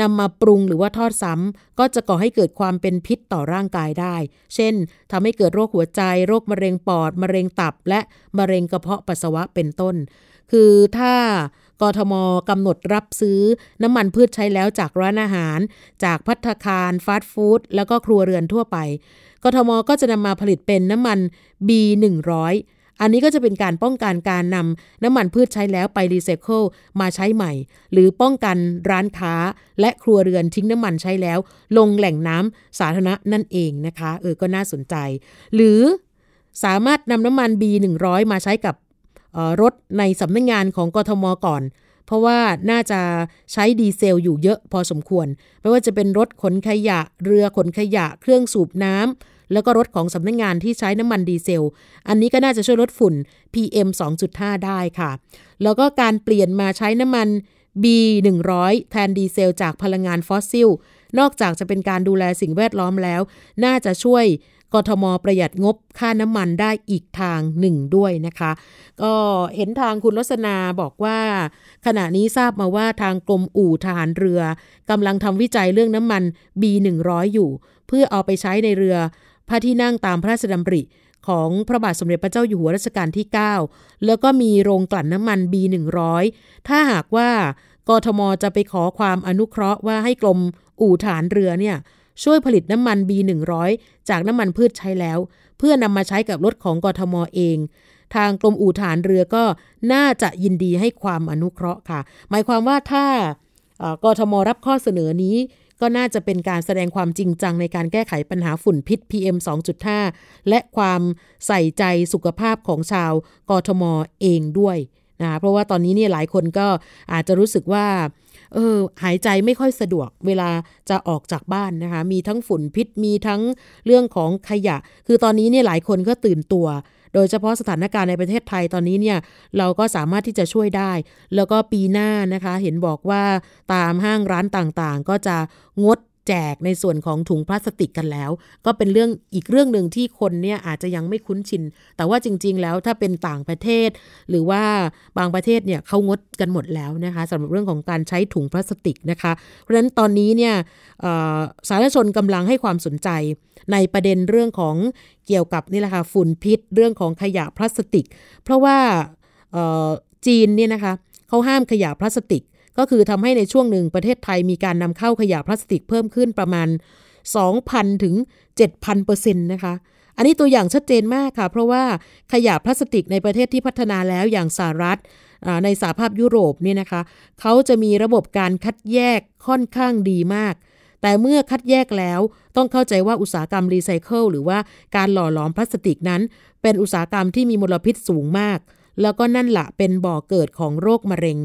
นำมาปรุงหรือว่าทอดซ้ำก็จะก่อให้เกิดความเป็นพิษต่อร่างกายได้ เช่นทำให้เกิดโรคหัวใจ โรคมะเร็งปอด มะเร็งตับ และมะเร็งกระเพาะปัสสาวะเป็นต้น คือถ้า กทมกำหนดรับซื้อน้ำมันพืชใช้แล้วจากร้านอาหาร จากพัฒคารฟาสต์ฟู้ดแล้วก็ครัวเรือนทั่วไป กทมก็จะนำมาผลิตเป็นน้ำมัน B100 อันนี้ก็จะเป็นการป้องกันการนำน้ำมันพืชใช้แล้วไปรีไซเคิลมาใช้ใหม่ หรือป้องกันร้านค้าและครัวเรือนทิ้งน้ำมันใช้แล้ว ลงแหล่งน้ำสาธารณะนั่นเองนะคะ เออก็น่าสนใจ หรือสามารถนำน้ำมัน B100 มาใช้กับ รถในสำนักงงานของกทมก่อน เพราะว่าน่าจะใช้ดีเซลอยู่เยอะพอสมควร ไม่ว่าจะเป็นรถขนขยะ เรือขนขยะ เครื่องสูบน้ำแล้วก็รถของสำนักงงานที่ใช้น้ำมันดีเซล อันนี้ก็น่าจะช่วยลดฝุ่น PM 2.5 ได้ค่ะ แล้วก็การเปลี่ยนมาใช้น้ำมัน B100 แทนดีเซลจากพลังงานฟอสซิล นอกจากจะเป็นการดูแลสิ่งแวดล้อมแล้ว น่าจะช่วย กทมประหยัดงบค่าน้ำมันได้อีกทางหนึ่งด้วยนะคะ ก็เห็นทางคุณลัษนาบอกว่า ขณะนี้ทราบมาว่าทางกรมอู่ทหารเรือกำลังทำวิจัยเรื่องน้ำมัน B100 อยู่ เพื่อเอาไปใช้ในเรือพระที่นั่งตามพระราชดำริของพระบาทสมเด็จพระเจ้าอยู่หัวรัชกาลที่ 9 แล้วก็มีโรงกลั่นน้ำมัน B100 ถ้าหากว่ากทมจะไปขอความอนุเคราะห์ว่าให้กรมอู่ฐานเรือเนี่ย ช่วยผลิตน้ำมัน B100 จากน้ำมันพืชใช้แล้ว เพื่อนำมาใช้กับรถของกทมเอง ทางกรมอู่ฐานเรือก็น่าจะยินดีให้ความอนุเคราะห์ค่ะ หมายความว่าถ้ากทมรับข้อเสนอนี้ก็น่าจะเป็นการแสดงความจริงจังในการแก้ไขปัญหาฝุ่นพิษ PM 2.5 และความใส่ใจสุขภาพของชาวกทมเองด้วยนะเพราะว่าตอนนี้เนี่ยหลายคนก็อาจจะรู้สึกว่า เออ หายใจไม่ค่อยสะดวกเวลาจะออกจากบ้านนะคะ มีทั้งฝุ่นพิษมีทั้งเรื่องของขยะ คือตอนนี้เนี่ยหลายคนก็ตื่นตัว โดยเฉพาะสถานการณ์ในประเทศไทยตอนนี้เนี่ยเราก็สามารถที่จะช่วยได้ แล้วก็ปีหน้านะคะ เห็นบอกว่าตามห้างร้านต่างๆ ก็จะงด แจกในส่วนของถุงพลาสติกกันแล้ว ก็เป็นเรื่องอีกเรื่องหนึ่งที่คนเนี่ยอาจจะยังไม่คุ้นชิน แต่ว่าจริง ๆ แล้วถ้าเป็นต่างประเทศ หรือว่าบางประเทศเนี่ยเขางดกันหมดแล้วนะคะสำหรับเรื่องของการใช้ถุงพลาสติกนะคะเพราะฉะนั้นตอนนี้เนี่ยสาธารณชนกำลังให้ความสนใจในประเด็นเรื่องของเกี่ยวกับนี่แหละค่ะฝุ่นพิษ เรื่องของขยะพลาสติก เพราะว่าจีนเนี่ยนะคะเขาห้ามขยะพลาสติก ก็คือทำให้ในช่วงหนึ่งประเทศไทยมีการนำเข้าขยะพลาสติกเพิ่มขึ้นประมาณ 2,000 ถึง 7,000เปอร์เซ็นต์นะคะ อันนี้ตัวอย่างชัดเจนมากค่ะ เพราะว่าขยะพลาสติกในประเทศที่พัฒนาแล้วอย่างสหรัฐในสหภาพยุโรปเนี่ยนะคะเขาจะมีระบบการคัดแยกค่อนข้างดีมาก แต่เมื่อคัดแยกแล้วต้องเข้าใจว่าอุตสาหกรรมรีไซเคิลหรือว่าการหล่อหลอมพลาสติกนั้น เป็นอุตสาหกรรมที่มีมลพิษสูงมาก แล้วก็นั่นแหละเป็นบ่อเกิดของโรคมะเร็ง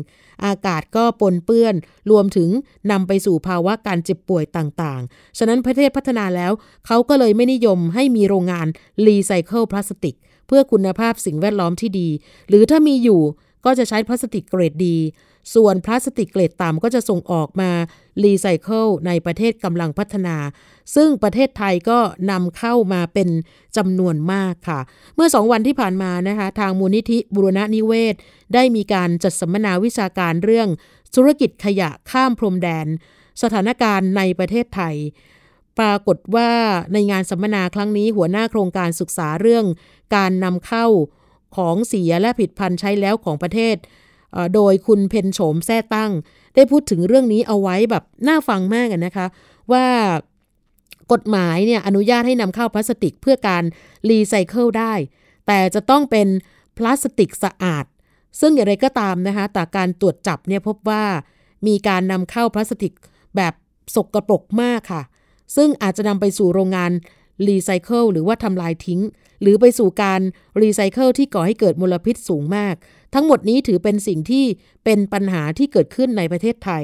อากาศก็ปนเปื้อน รวมถึงนำไปสู่ภาวะการเจ็บป่วยต่างๆ ฉะนั้นประเทศพัฒนาแล้ว เขาก็เลยไม่นิยมให้มีโรงงานรีไซเคิลพลาสติก เพื่อคุณภาพสิ่งแวดล้อมที่ดี หรือถ้ามีอยู่ก็จะใช้พลาสติกเกรดดี ส่วนพลาสติกเกรดต่ำก็จะส่งออกมารีไซเคิลในประเทศกำลังพัฒนา ซึ่งประเทศไทยก็นำเข้ามาเป็นจำนวนมากค่ะ เมื่อสองวันที่ผ่านมานะคะ ทางมูลนิธิบุรณะนิเวศ ได้มีการจัดสัมมนาวิชาการเรื่อง ธุรกิจขยะข้ามพรมแดน สถานการณ์ในประเทศไทย ปรากฏว่าในงานสัมมนาครั้งนี้หัวหน้าโครงการศึกษาเรื่อง การนำเข้าของเสียและผลิตภัณฑ์ใช้แล้วของประเทศ โดยคุณเพ็ญโฉมแซ่ตั้ง ได้พูดถึงเรื่องนี้เอาไว้แบบน่าฟังมากนะคะ ว่ากฎหมายเนี่ยอนุญาตให้นำเข้าพลาสติกเพื่อการรีไซเคิลได้ แต่จะต้องเป็นพลาสติกสะอาด ซึ่งอย่างไรก็ตามนะคะแต่การตรวจจับเนี่ยพบว่ามีการนำเข้าพลาสติกแบบสกปรกมากค่ะ ซึ่งอาจจะนำไปสู่โรงงานรีไซเคิลหรือว่าทำลายทิ้ง หรือไปสู่การรีไซเคิลที่ก่อให้เกิดมลพิษสูงมาก ทั้งหมดนี้ถือเป็นสิ่งที่เป็นปัญหาที่เกิดขึ้นในประเทศไทย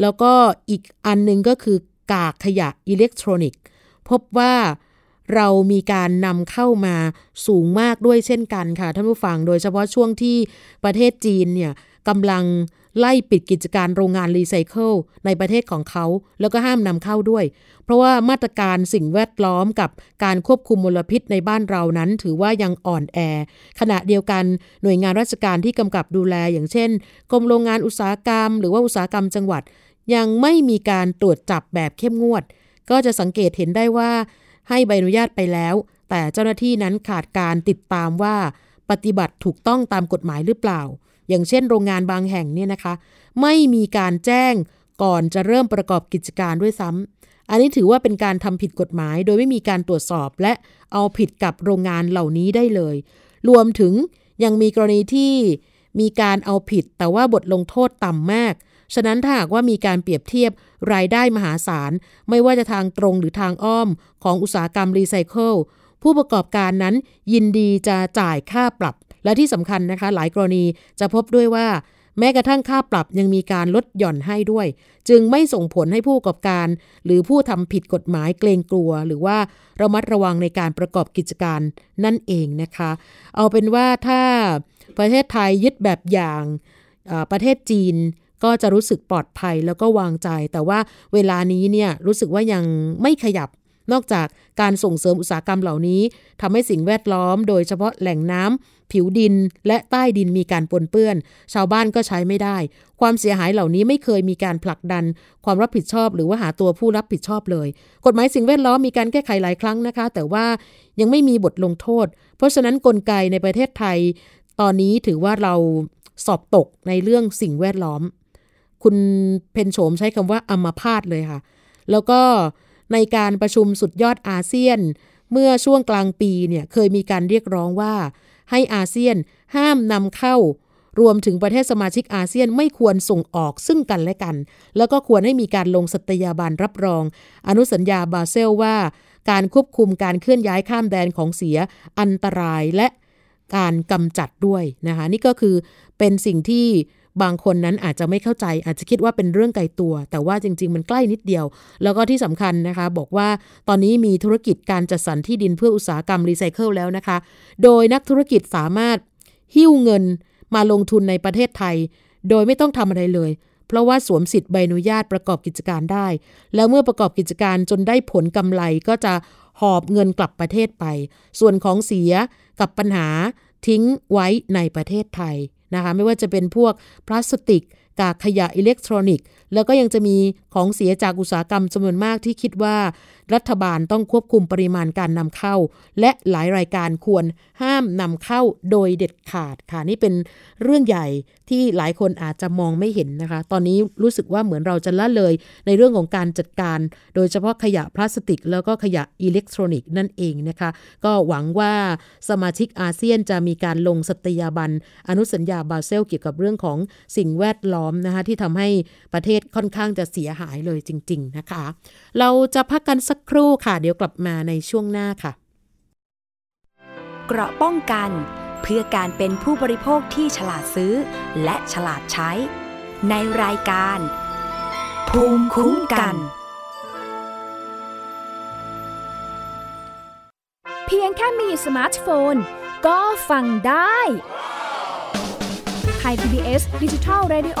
แล้วก็อีกอันนึงก็คือกากขยะอิเล็กทรอนิกส์ พบว่าเรามีการนำเข้ามาสูงมากด้วยเช่นกันค่ะท่านผู้ฟัง โดยเฉพาะช่วงที่ประเทศจีนเนี่ยกำลัง ไล่ปิดกิจการโรงงานรีไซเคิลในประเทศของเขา แล้วก็ห้ามนำเข้าด้วย เพราะว่ามาตรการสิ่งแวดล้อมกับการควบคุมมลพิษในบ้านเรานั้น ถือว่ายังอ่อนแอ ขณะเดียวกันหน่วยงานราชการที่กำกับดูแล อย่างเช่นกรมโรงงานอุตสาหกรรม หรือว่าอุตสาหกรรมจังหวัด ยังไม่มีการตรวจจับแบบเข้มงวด ก็จะสังเกตเห็นได้ว่า ให้ใบอนุญาตไปแล้ว แต่เจ้าหน้าที่นั้นขาดการติดตามว่า ปฏิบัติถูกต้องตามกฎหมายหรือเปล่า อย่างเช่นโรงงานบางแห่งเนี่ยนะคะ ไม่มีการแจ้งก่อนจะเริ่มประกอบกิจการด้วยซ้ำอันนี้ถือว่าเป็นการทำผิดกฎหมาย โดยไม่มีการตรวจสอบและเอาผิดกับโรงงานเหล่านี้ได้เลย รวมถึงยังมีกรณีที่มีการเอาผิดแต่ว่าบทลงโทษต่ำมาก ฉะนั้นถ้าหากว่ามีการเปรียบเทียบรายได้มหาศาล ไม่ว่าจะทางตรงหรือทางอ้อมของอุตสาหกรรมรีไซเคิลผู้ประกอบการนั้นยินดีจะจ่ายค่าปรับ และที่สำคัญนะคะ หลายกรณีจะพบด้วยว่า แม้กระทั่งค่าปรับยังมีการลดหย่อนให้ด้วย จึงไม่ส่งผลให้ผู้ประกอบการ หรือผู้ทำผิดกฎหมายเกรงกลัว หรือว่าระมัดระวังในการประกอบกิจการนั่นเองนะคะ เอาเป็นว่าถ้าประเทศไทยยึดแบบอย่างประเทศจีนก็จะรู้สึกปลอดภัยแล้วก็วางใจ แต่ว่าเวลานี้เนี่ยรู้สึกว่ายังไม่ขยับ นอกจากการส่งเสริมอุตสาหกรรมเหล่านี้ทำให้สิ่งแวดล้อม โดยเฉพาะแหล่งน้ำผิวดินและใต้ดินมีการปนเปื้อน ชาวบ้านก็ใช้ไม่ได้ ความเสียหายเหล่านี้ไม่เคยมีการผลักดัน ความรับผิดชอบ หรือว่าหาตัวผู้รับผิดชอบเลย กฎหมายสิ่งแวดล้อมมีการแก้ไขหลายครั้งนะคะ แต่ว่ายังไม่มีบทลงโทษ เพราะฉะนั้นนกลไกในประเทศไทย ตอนนี้ถือว่าเราสอบตกในเรื่องสิ่งแวดล้อม คุณเพนโฉมใช้คำว่าอัมพาตเลยค่ะ แล้วก็ ในการประชุมสุดยอดอาเซียน เมื่อช่วงกลางปีเนี่ยเคยมีการเรียกร้องว่า ให้อาเซียนห้ามนำเข้า รวมถึงประเทศสมาชิกอาเซียนไม่ควรส่งออกซึ่งกันและกัน แล้วก็ควรให้มีการลงสัตยาบันรับรอง อนุสัญญาบาเซลว่า การควบคุมการเคลื่อนย้ายข้ามแดนของเสียอันตรายและการกำจัดด้วยนะคะนี่ก็คือเป็นสิ่งที่ บางคนนั้นอาจจะไม่เข้าใจ อาจจะคิดว่าเป็นเรื่องไกลตัว แต่ว่าจริง ๆ มันใกล้นิดเดียว แล้วก็ที่สำคัญนะคะ บอกว่าตอนนี้มีธุรกิจการจัดสรรที่ดินเพื่ออุตสาหกรรมรีไซเคิลแล้วนะคะ โดยนักธุรกิจสามารถหิ้วเงินมาลงทุนในประเทศไทย โดยไม่ต้องทำอะไรเลย เพราะว่าสวมสิทธิ์ใบอนุญาตประกอบกิจการได้ แล้วเมื่อประกอบกิจการจนได้ผลกำไรก็จะหอบเงินกลับประเทศไป ส่วนของเสียกับปัญหาทิ้งไว้ในประเทศไทย นะคะไม่ว่าจะเป็นพวกพลาสติก กากขยะอิเล็กทรอนิกส์ แล้วก็ยังจะมีของเสียจากอุตสาหกรรมจำนวนมากที่คิดว่า รัฐบาลต้องควบคุมปริมาณการนำเข้า และหลายรายการควรห้ามนำเข้าโดยเด็ดขาดค่ะนี่เป็นเรื่องใหญ่ที่หลายคนอาจจะมองไม่เห็นนะคะ ตอนนี้รู้สึกว่าเหมือนเราจะละเลยในเรื่องของการจัดการ โดยเฉพาะขยะพลาสติก แล้วก็ขยะอิเล็กทรอนิกส์นั่นเองนะคะ ก็หวังว่าสมาชิกอาเซียนจะมีการลงสัตยาบัน อนุสัญญาบาเซลเกี่ยวกับเรื่องของสิ่งแวดล้อมนะคะที่ทำให้ประเทศค่อนข้างจะเสียหายเลยจริง ๆ นะคะ เราจะพักกันสักครู่ค่ะ เดี๋ยวกลับมาในช่วงหน้าค่ะ เกราะป้องกันเพื่อการเป็นผู้บริโภคที่ฉลาดซื้อ และฉลาดใช้ ในรายการ ภูมิคุ้มกัน เพียงแค่มีสมาร์ทโฟน ก็ฟังได้ไทย PBS ดิจิทัล Radio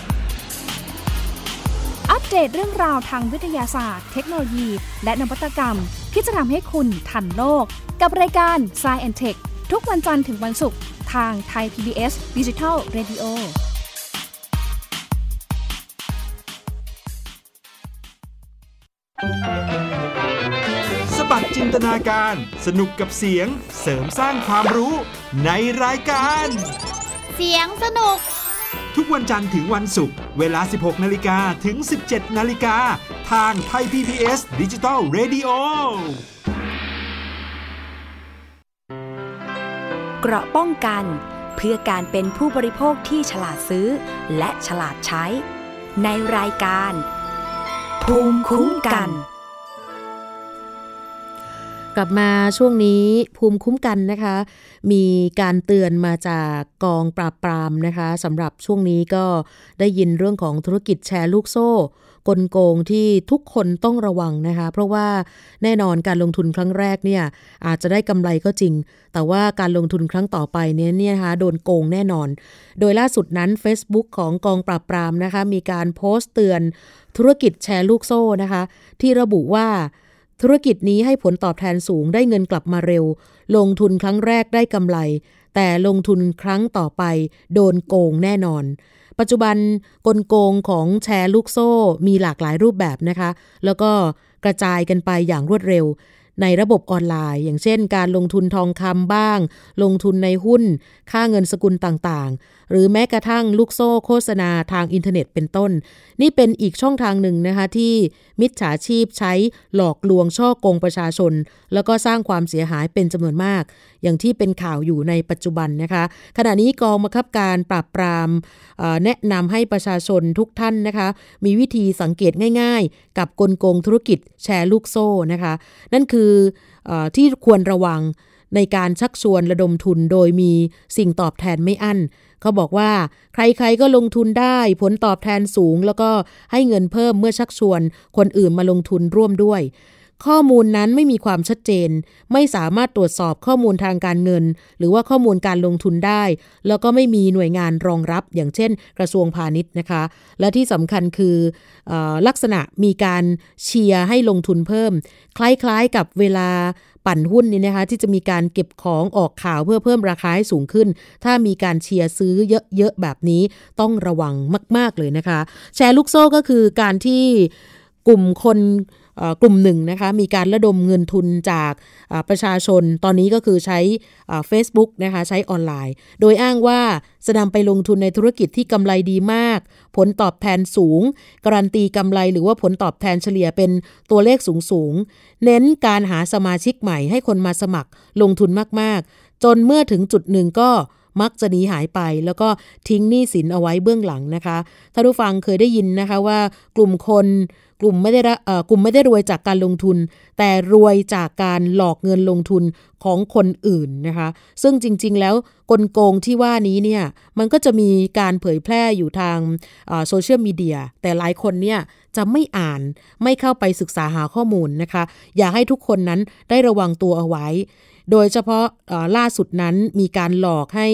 อัปเดตเรื่องราวทางวิทยาศาสตร์ เทคโนโลยี และนวัตกรรม ที่จะทำให้คุณทันโลก กับรายการ s c i e n t e c h ทุกวันจันทร์ถึงวันศุกร์ทางไทย PBS Digital Radio สบัดจินตนาการ สนุกกับเสียง เสริมสร้างความรู้ในรายการ เสียงสนุก ทุกวันจันทร์ถึงวันศุกร์เวลา 16 นาฬิกาถึง 17 นาฬิกา ทางไทย PPS ดิจิตอล Radio เกราะป้องกันเพื่อการเป็นผู้บริโภคที่ฉลาดซื้อ และฉลาดใช้ ในรายการ ภูมิคุ้มกัน กลับมาช่วงนี้ภูมิคุ้มกันนะคะ มีการเตือนมาจากกองปราบปรามนะคะสำหรับช่วงนี้ก็ได้ยินเรื่องของธุรกิจแชร์ลูกโซ่ กลโกงที่ทุกคนต้องระวังนะคะ เพราะว่าแน่นอนการลงทุนครั้งแรกเนี่ยอาจจะได้กำไรก็จริง แต่ว่าการลงทุนครั้งต่อไปเนี่ยเนี่ยนะคะโดนโกงแน่นอน โดยล่าสุดนั้น Facebook ของกองปราบปรามนะคะ มีการโพสต์เตือนธุรกิจแชร์ลูกโซ่นะคะ ที่ระบุว่า ธุรกิจนี้ให้ผลตอบแทนสูงได้เงินกลับมาเร็ว ลงทุนครั้งแรกได้กำไร แต่ลงทุนครั้งต่อไป โดนโกงแน่นอน ปัจจุบันกลโกงของแชร์ลูกโซ่มีหลากหลายรูปแบบนะคะ แล้วก็กระจายกันไปอย่างรวดเร็ว ในระบบออนไลน์ อย่างเช่น การลงทุนทองคำบ้าง ลงทุนในหุ้น ค่าเงินสกุลต่างๆ หรือแม้กระทั่งลูกโซ่โฆษณาทางอินเทอร์เน็ตเป็นต้น นี่เป็นอีกช่องทางหนึ่งนะคะที่มิจฉาชีพใช้หลอกลวงช่อโกงประชาชน แล้วก็สร้างความเสียหายเป็นจำนวนมาก อย่างที่เป็นข่าวอยู่ในปัจจุบันนะคะ ขณะนี้กองบังคับการปราบปรามแนะนำให้ประชาชนทุกท่านนะคะ มีวิธีสังเกตง่ายๆ กับกลโกงธุรกิจแชร์ลูกโซ่นะคะ นั่นคืออที่ควรระวัง ในการชักชวนระดมทุนโดยมีสิ่งตอบแทนไม่อั้น เขาบอกว่า ใครๆก็ลงทุนได้ผลตอบแทนสูง แล้วก็ให้เงินเพิ่มเมื่อชักชวนคนอื่นมาลงทุนร่วมด้วย ข้อมูลนั้นไม่มีความชัดเจน ไม่สามารถตรวจสอบข้อมูลทางการเงิน หรือว่าข้อมูลการลงทุนได้ แล้วก็ไม่มีหน่วยงานรองรับอย่างเช่น กระทรวงพาณิชย์นะคะ และที่สำคัญคืออลักษณะมีการเชียร์ให้ลงทุนเพิ่ม คล้ายๆกับเวลา ปั่นหุ้นนี่นะคะที่จะมีการเก็บของออกข่าวเพื่อเพิ่มราคาให้สูงขึ้น ถ้ามีการเชียร์ซื้อเยอะๆแบบนี้ต้องระวังมาก ๆเลยนะคะ แชร์ลูกโซ่ก็คือการที่กลุ่มคน กลุ่มหนึ่งนะคะมีการระดมเงินทุนจากประชาชน ตอนนี้ก็คือใช้ Facebook นะคะใช้ออนไลน์ โดยอ้างว่าจะนำไปลงทุนในธุรกิจที่กำไรดีมาก ผลตอบแทนสูง การันตีกำไรหรือว่าผลตอบแทนเฉลี่ยเป็นตัวเลขสูงสูง เน้นการหาสมาชิกใหม่ให้คนมาสมัครลงทุนมาก ๆ จนเมื่อถึงจุดหนึ่งก็มักจะหนีหายไป แล้วก็ทิ้งหนี้สินเอาไว้เบื้องหลังนะคะท่านผู้ฟังเคยได้ยินนะคะว่ากลุ่มคน กลุ่มไม่ได้กลุ่มไม่ได้รวยจากการลงทุน แต่รวยจากการหลอกเงินลงทุนของคนอื่นนะคะ ซึ่งจริง ๆ แล้วกลโกงที่ว่านี้เนี่ยมันก็จะมีการเผยแพร่อยู่ทางโซเชียลมีเดียแต่หลายคนเนี่ยจะไม่อ่านไม่เข้าไปศึกษาหาข้อมูลนะคะ อยากให้ทุกคนนั้นได้ระวังตัวเอาไว้ โดยเฉพาะล่าสุดนั้นมีการหลอกให้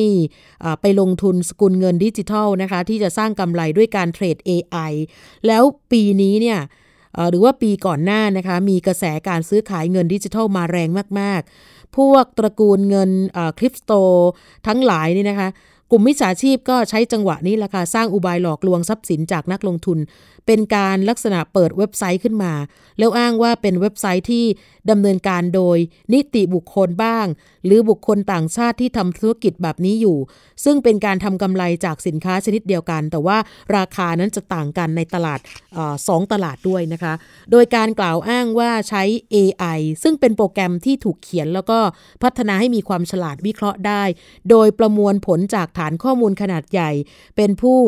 ไปลงทุนสกุลเงินดิจิทัลนะคะที่จะสร้างกำไรด้วยการเทรด AI แล้วปีนี้เนี่ยหรือว่าปีก่อนหน้านะคะมีกระแสการซื้อขายเงินดิจิทัลมาแรงมาก ๆ พวกตระกูลเงินคริปโตทั้งหลายนี่นะคะกลุ่มมิจฉาชีพก็ใช้จังหวะนี้แหละค่ะสร้างอุบายหลอกลวงทรัพย์สินจากนักลงทุน เป็นการลักษณะเปิดเว็บไซต์ขึ้นมา แล้วอ้างว่าเป็นเว็บไซต์ที่ดำเนินการโดยนิติบุคคลบ้าง หรือบุคคลต่างชาติที่ทำธุรกิจแบบนี้อยู่ ซึ่งเป็นการทำกำไรจากสินค้าชนิดเดียวกัน แต่ว่าราคานั้นจะต่างกันในตลาดอสองตลาดด้วยนะคะ โดยการกล่าวอ้างว่าใช้ AI ซึ่งเป็นโปรแกรมที่ถูกเขียนแล้วก็พัฒนาให้มีความฉลาดวิเคราะห์ได้ โดยประมวลผลจากฐานข้อมูลขนาดใหญ่ เป็นผู้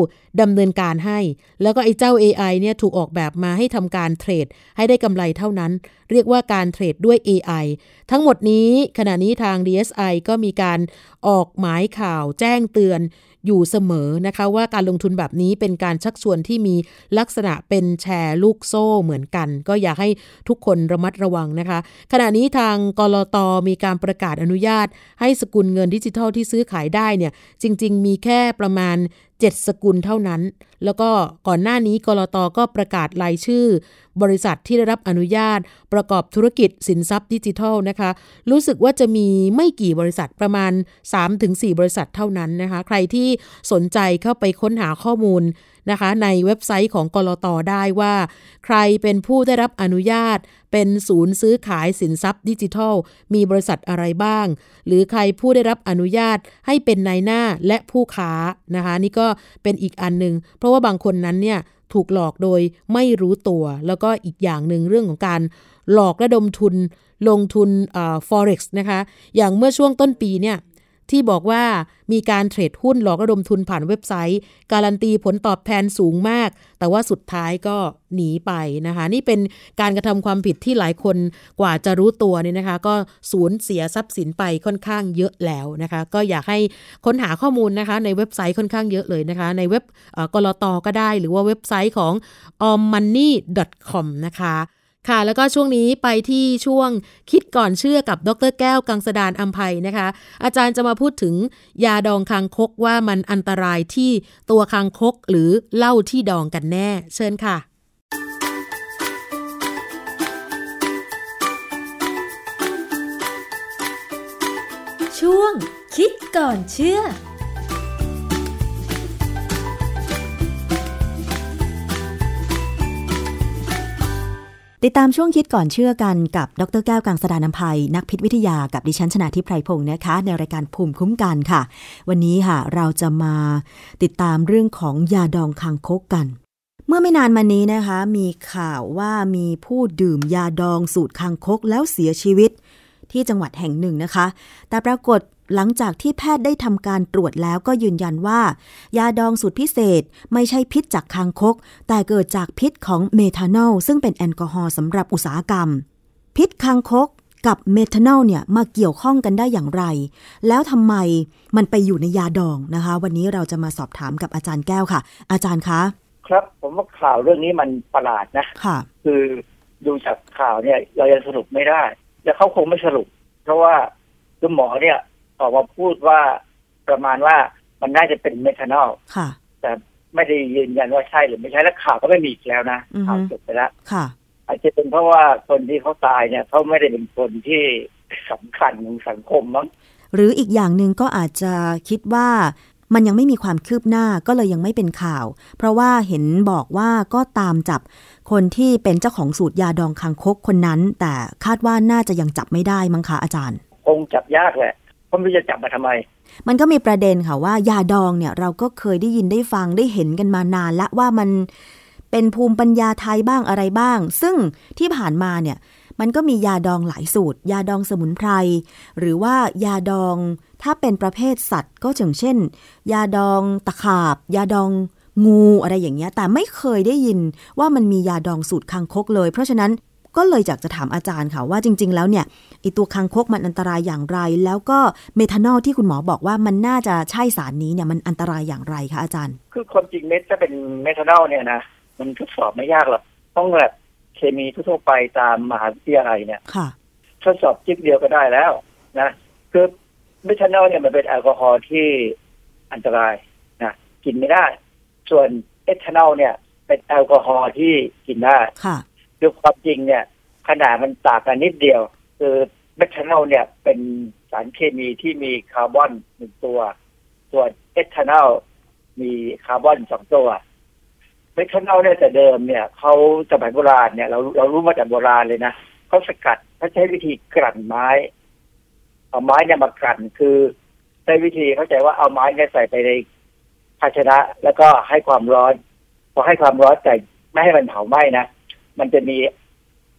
ดำเนินการให้ แล้วก็ไอ้เจ้า AI เนี่ยถูกออกแบบมาให้ทำการเทรด ให้ได้กำไรเท่านั้น เรียกว่าการเทรดด้วย AI ทั้งหมดนี้ขณะนี้ทาง DSI ก็มีการออกหมายข่าวแจ้งเตือนอยู่เสมอนะคะว่าการลงทุนแบบนี้เป็นการชักชวนที่มีลักษณะเป็นแชร์ลูกโซ่เหมือนกัน ก็อยากให้ทุกคนระมัดระวังนะคะ ขณะนี้ทางกรตมีการประกาศอนุญาต ให้สกุลเงินดิจิทัลที่ซื้อขายได้เนี่ยจริง ๆ มีแค่ประมาณ 7 สกุลเท่านั้น แล้วก็ก่อนหน้านี้กรตก็ประกาศรายชื่อ บริษัทที่ได้รับอนุญาต ประกอบธุรกิจสินทรัพย์ดิจิทัลนะคะ รู้สึกว่าจะมีไม่กี่บริษัทประมาณ 3-4 บริษัทเท่านั้นนะคะ ใครที่สนใจเข้าไปค้นหาข้อมูลนะคะ ในเว็บไซต์ของกรตได้ว่า ใครเป็นผู้ได้รับอนุญาต เป็นศูนย์ซื้อขายสินทรัพย์ดิจิทัล มีบริษัทอะไรบ้าง หรือใครผู้ได้รับอนุญาตให้เป็นนายหน้าและผู้ค้านะคะ นี่ก็เป็นอีกอันหนึ่งเพราะว่าบางคนนั้นเนี่ยถูกหลอกโดยไม่รู้ตัว แล้วก็อีกอย่างหนึ่งเรื่องของการหลอกระดมทุนลงทุน forex นะคะ อย่างเมื่อช่วงต้นปีเนี่ย ที่บอกว่ามีการเทรดหุ้นหลอกระดมทุนผ่านเว็บไซต์ การันตีผลตอบแทนสูงมาก แต่ว่าสุดท้ายก็หนีไปนะคะ นี่เป็นการกระทำความผิดที่หลายคนกว่าจะรู้ตัวเนี่ยนะคะ ก็สูญเสียทรัพย์สินไปค่อนข้างเยอะแล้วนะคะ ก็อยากให้ค้นหาข้อมูลนะคะ ในเว็บไซต์ค่อนข้างเยอะเลยนะคะ ในเว็บกรตก็ได้ หรือว่าเว็บไซต์ของ ommoney.com นะคะ ค่ะ แล้วก็ช่วงนี้ไปที่ช่วงคิดก่อนเชื่อกับดรแก้วกังสดานอัมภัยนะคะ อาจารย์จะมาพูดถึงยาดองคางคกว่ามันอันตรายที่ตัวคางคกหรือเหล้าที่ดองกันแน่ เชิญค่ะ ช่วงคิดก่อนเชื่อ ติดตามช่วงคิดก่อนเชื่อกันกับ ดรแก้วกังสดานนภัย นักพิษวิทยากับดิฉันชนะทิพไพรพงศ์นะคะ ในรายการภูมิคุ้มกันค่ะ วันนี้ค่ะ เราจะมาติดตามเรื่องของยาดองคางคกกัน เมื่อไม่นานมานี้นะคะ มีข่าวว่ามีผู้ดื่มยาดองสูตรคางคกแล้วเสียชีวิต ที่จังหวัดแห่งหนึ่งนะคะ แต่ปรากฏ หลังจากที่แพทย์ได้ทำการตรวจแล้วก็ยืนยันว่า ยาดองสูตรพิเศษไม่ใช่พิษจากคางคก แต่เกิดจากพิษของเมทานอลซึ่งเป็นแอลกอฮอล์สำหรับอุตสาหกรรม พิษคางคกกับเมทานอลเนี่ยมาเกี่ยวข้องกันได้อย่างไร แล้วทำไมมันไปอยู่ในยาดองนะคะ วันนี้เราจะมาสอบถามกับอาจารย์แก้วค่ะ อาจารย์คะ ครับผมว่าข่าวเรื่องนี้มันประหลาดนะค่ะ คือดูจากข่าวเนี่ยเรายังสรุปไม่ได้ และเขาคงไม่สรุป เพราะว่าคุณหมอเนี่ย ออกมาพูดว่าประมาณว่ามันน่าจะเป็นเมทานอลค่ะแต่ไม่ได้ยืนยันว่าใช่หรือไม่ใช่และข่าวก็ไม่มีอีกแล้วนะอือฮึข่าวจบไปแล้วค่ะอาจจะเป็นเพราะว่าคนที่เขาตายเนี่ยเขาไม่ได้เป็นคนที่สำคัญของสังคมมั้งหรืออีกอย่างหนึ่งก็อาจจะคิดว่ามันยังไม่มีความคืบหน้าก็เลยยังไม่เป็นข่าว เพราะว่าเห็นบอกว่าก็ตามจับคนที่เป็นเจ้าของสูตรยาดองคางคกคนนั้น แต่คาดว่าน่าจะยังจับไม่ได้มั้งคะอาจารย์ คงจับยากแหละ เพราะไม่รู้จะจับมาทำไม มันก็มีประเด็นค่ะว่ายาดองเนี่ย เราก็เคยได้ยินได้ฟังได้เห็นกันมานานละว่ามันเป็นภูมิปัญญาไทยบ้างอะไรบ้าง ซึ่งที่ผ่านมาเนี่ย มันก็มียาดองหลายสูตร ยาดองสมุนไพร หรือว่ายาดองถ้าเป็นประเภทสัตว์ ก็อย่างเช่น ยาดองตะขาบ ยาดองงูอะไรอย่างเงี้ย แต่ไม่เคยได้ยินว่ามันมียาดองสูตรคางคกเลย เพราะฉะนั้นก็เลยอยากจะถามอาจารย์ค่ะว่าจริง ๆ แล้วเนี่ย ไอตัวคางคกมันอันตรายอย่างไร แล้วก็เมทานอลที่คุณหมอบอกว่ามันน่าจะใช่สารนี้เนี่ยมันอันตรายอย่างไรคะอาจารย์ คือความจริงเนี่ยถ้าเป็นเมทานอลเนี่ยนะมันทดสอบไม่ยากหรอกต้องแบบเคมีทั่วๆไปตามมหาวิทยาลัยเนี่ยค่ะทดสอบจิ๊บเดียวก็ได้แล้วนะคือเมทานอลเนี่ยมันเป็นแอลกอฮอล์ที่อันตรายนะกินไม่ได้ ส่วนเอทานอลเนี่ย เป็นแอลกอฮอล์ที่กินได้ค่ะคือความจริงเนี่ย ขนาดมันต่างกันนิดเดียว คือเมทานอลเนี่ยเป็นสารเคมีที่มีคาร์บอนหนึ่งตัว ส่วนเอทานอลมีคาร์บอนสองตัวเมทานอลเนี่ยแต่เดิมเนี่ยเขาสมัยโบราณเนี่ยเราเรารู้มาจากโบราณเลยนะเขาสกัดเขาใช้วิธีกลั่นไม้ เอาไม้เนี่ยมากลั่นคือใช้วิธีเข้าใจว่าเอาไม้เนี่ยใส่ไปในภาชนะ แล้วก็ให้ความร้อนพอให้ความร้อนแต่ไม่ให้มันเผาไหม้นะมันจะมี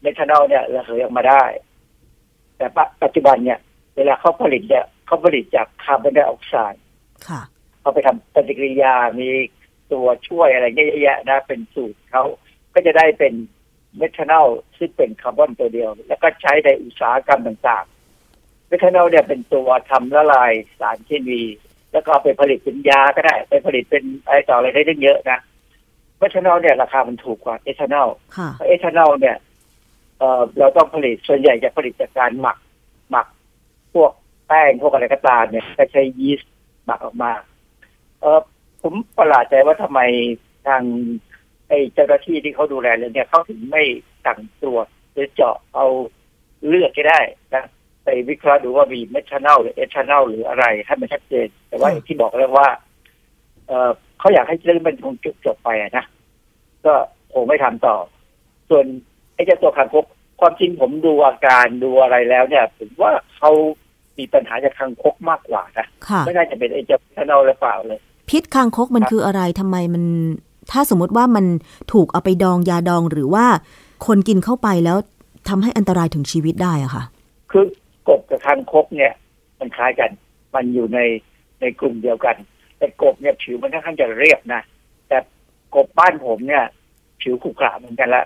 เมทานอลเนี่ยระเหยออกมาได้ แต่ปัจจุบันเนี่ย เวลาเขาผลิตเนี่ยเขาผลิตจากคาร์บอนไดออกไซด์ค่ะเขาไปทำปฏิกิริยามีตัวช่วยอะไรเยอะแยะนะเป็นสูตรเขาก็จะได้เป็นเมทานอลซึ่งเป็นคาร์บอนตัวเดียว แล้วก็ใช้ในอุตสาหกรรมต่างๆ เมทานอลเนี่ยเป็นตัวทำละลายสารเคมี แล้วก็เอาไปผลิตเป็นยาก็ได้ ไปผลิตเป็นอะไรต่ออะไรได้ตั้งเยอะนะเมทานอลเนี่ยราคามันถูกกว่าเอทานอลค่ะเพราะเอทานอลเนี่ย เอ่อเราต้องผลิตส่วนใหญ่จะผลิตจากการหมักหมักพวกแป้งพวกอะไรก็ตามเนี่ยก็ใช้ยีสต์หมักออกมา เออผมประหลาดใจว่าทำไมทางไอ้เจ้าหน้าที่ที่เขาดูแลเรื่องเนี่ยเขาถึงไม่สั่งตรวจหรือเจาะเอาเลือดก็ได้นะไปวิเคราะห์ดูว่ามีเมทานอลหรือเอทานอลหรืออะไรให้มันชัดเจน แต่ว่าที่บอกแล้วว่า เออเขาอยากให้เรื่องมันคงจบจบไปนะก็คงไม่ทำต่อ ส่วน เจ้าตัวคางคกความจริงผมดูอาการดูอะไรแล้วเนี่ยผมว่าเขามีปัญหาจากคางคกมากกว่านะค่ะไม่น่าจะเป็นไอ้เจ้าเมทานอลหรือเปล่าเลย พิษคางคกมันคืออะไรทำไมมัน ถ้าสมมติว่ามันถูกเอาไปดองยาดองหรือว่าคนกินเข้าไปแล้วทำให้อันตรายถึงชีวิตได้อะค่ะ คือกบกับคางคกเนี่ย มันคล้ายกัน มันอยู่ในในกลุ่มเดียวกัน แต่กบเนี่ยผิวมันค่อนข้างจะเรียบนะแต่กบบ้านผมเนี่ยผิวขรุขระเหมือนกันละ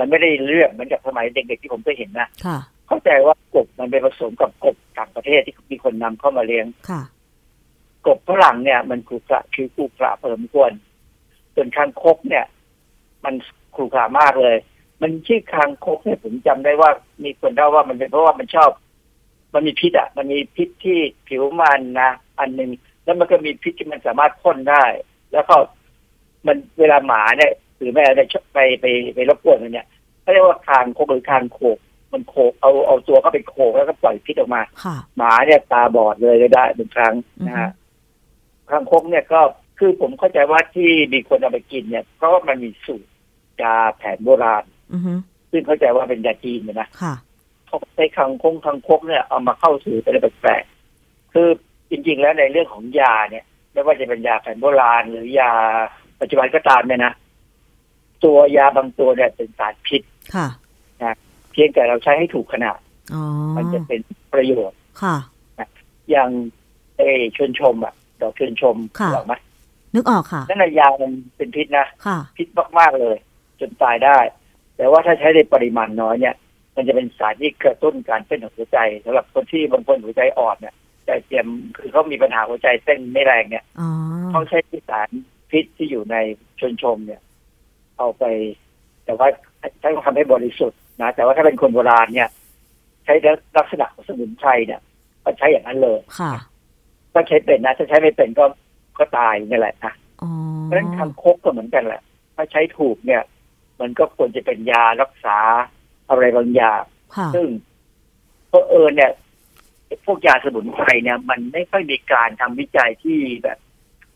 มันไม่ได้เรียบเหมือนกับสมัยเด็กๆที่ผมเคยเห็นนะค่ะเข้าใจว่ากบมันไปผสมกับกบต่างประเทศที่มีคนนำเข้ามาเลี้ยงค่ะกบฝรั่งเนี่ย มันขรุขระผิวขรุขระพอสมควรส่วนคางคกเนี่ย มันขรุขระมากเลย มันชื่อคางคกเนี่ยผมจำได้ว่ามีคนเล่าว่ามันเป็นเพราะว่ามันชอบ มันมีพิษอะ มันมีพิษที่ผิวมันนะอันหนึ่งแล้วมันก็มีพิษที่มันสามารถพ่นได้ แล้วก็มันเวลาหมาเนี่ย หรือแม่ได้ไปไปไปรบกวนมันเนี่ยเขาเรียกว่าคางคกหรือคางโขกมันโขกเอาเอาตัวเข้าไปโขกแล้วก็ปล่อยพิษออกมาค่ะหมาเนี่ยตาบอดเลยก็ได้บางครั้งนะฮะคางคกเนี่ยก็คือผมเข้าใจว่าที่มีคนเอาไปกินเนี่ย เพราะว่ามันมีสูตรยาแผนโบราณอือฮึซึ่งเข้าใจว่าเป็นยาจีนนะค่ะเขาใช้คังคงคังคกเนี่ยเอามาเข้าถือเป็นอะไรแปลกๆคือจริง ๆ แล้วในเรื่องของยาเนี่ย ไม่ว่าจะเป็นยาแผนโบราณ หรือยาปัจจุบันก็ตามเนี่ยนะ ตัวยาบางตัวเนี่ยเป็นสารพิษค่ะนะเพียงแต่เราใช้ให้ถูกขนาดอ๋อมันจะเป็นประโยชน์ค่ะอย่างเออชวนชมอะดอกชวนชมค่ะหรอกไหมนึกออกค่ะนั่นนะยามันเป็นพิษนะค่ะ พิษมากๆเลย จนตายได้ แต่ว่าถ้าใช้ในปริมาณน้อยเนี่ย มันจะเป็นสารที่กระตุ้นการเต้นของหัวใจสำหรับคนที่บางคนหัวใจอ่อนเนี่ยใจเตรียมคือเขามีปัญหาหัวใจเต้นไม่แรงเนี่ยอ๋อเขาใช้สารพิษที่อยู่ในชนชมเนี่ย เอาไป แต่ว่าใช้ทำให้บริสุทธิ์นะแต่ว่าถ้าเป็นคนโบราณเนี่ย ใช้ลักษณะของสมุนไพรเนี่ยก็ใช้อย่างนั้นเลยค่ะถ้าใช้เป็นนะถ้าใช้ไม่เป็นก็ก็ตายนี่แหละนะอ๋อเพราะฉะนั้นทางคกก็เหมือนกันแหละ ถ้าใช้ถูกเนี่ย มันก็ควรจะเป็นยารักษาอะไรบางอย่างค่ะซึ่งเพอเออเนี่ยพวกยาสมุนไพรเนี่ย มันไม่ค่อยมีการทำวิจัยที่แบบ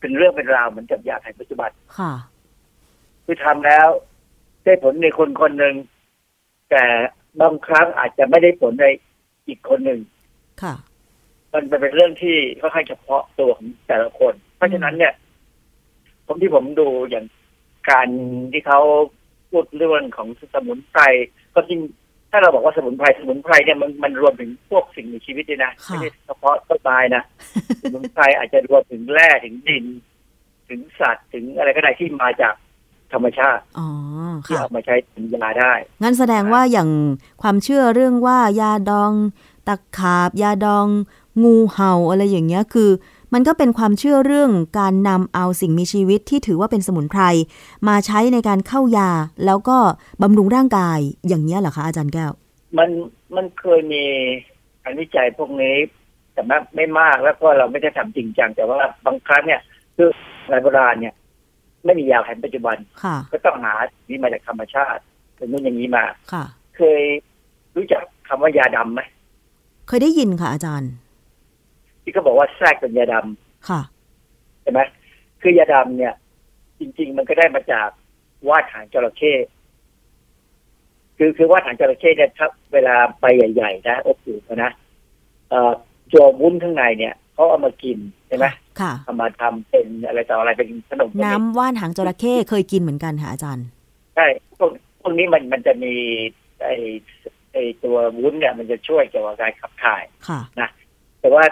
เป็นเรื่องเป็นราวเหมือนกับยาแผนปัจจุบันค่ะ คือทำแล้ว ได้ผลในคนคนหนึ่งแต่บางครั้งอาจจะไม่ได้ผลในอีกคนหนึ่งค่ะ มันเป็นเรื่องที่ค่อนข้างเฉพาะตัวของแต่ละคน เพราะฉะนั้นเนี่ย ผมที่ผมดูอย่างการที่เขาพูดเรื่องของสมุนไพรก็จริงถ้าเราบอกว่าสมุนไพรสมุนไพรเนี่ยมันมันรวมถึงพวกสิ่งมีชีวิตด้วยนะค่ะไม่ใช่เฉพาะต้นไม้นะสมุนไพรอาจจะรวมถึงแร่ถึงดิน ถึงสัตว์ถึงอะไรก็ได้ที่มาจาก ธรรมชาติอ๋อที่ค่ะเอามาใช้เป็นยาได้ งั้นแสดงว่าอย่างความเชื่อเรื่องว่ายาดอง ตะขาบ ยาดอง งูเห่าอะไรอย่างเงี้ยคือ มันก็เป็นความเชื่อเรื่องการนำเอาสิ่งมีชีวิตที่ถือว่าเป็นสมุนไพร มาใช้ในการเข้ายาแล้วก็บำรุงร่างกายอย่างเงี้ยเหรอคะอาจารย์แก้ว มันมันเคยมีการวิจัยพวกนี้แต่ไม่ไม่มากแล้วก็เราไม่ได้ทำจริงจังแต่ว่าบางครั้งเนี่ยคือในโบราณเนี่ย ไม่มียาแผนปัจจุบันค่ะก็ต้องหาสิ่งที่มาจากธรรมชาติเป็นนู่นอย่างนี้มาค่ะเคยรู้จักคำว่ายาดำไหมเคยได้ยินค่ะอาจารย์ ที่เขาบอกว่าแทรกเป็นยาดำค่ะใช่ไหมคือยาดำเนี่ย จริง ๆ มันก็ได้มาจากว่านหางจระเข้คือคือว่านหางจระเข้เนี่ยถ้าเวลาใบใหญ่ ๆ นะอบอุ่นนะเอ่อตัววุ้นข้างในเนี่ย เขาเอามากินใช่ไหมค่ะเอามาทำเป็นอะไรต่ออะไรเป็นขนมน้ำว่านหางจระเข้เคยกินเหมือนกันค่ะอาจารย์ใช่พวกพวกนี้มันมันจะมีไอไอตัววุ้นเนี่ยมันจะช่วยเกี่ยวกับการขับถ่ายค่ะนะแต่ว่า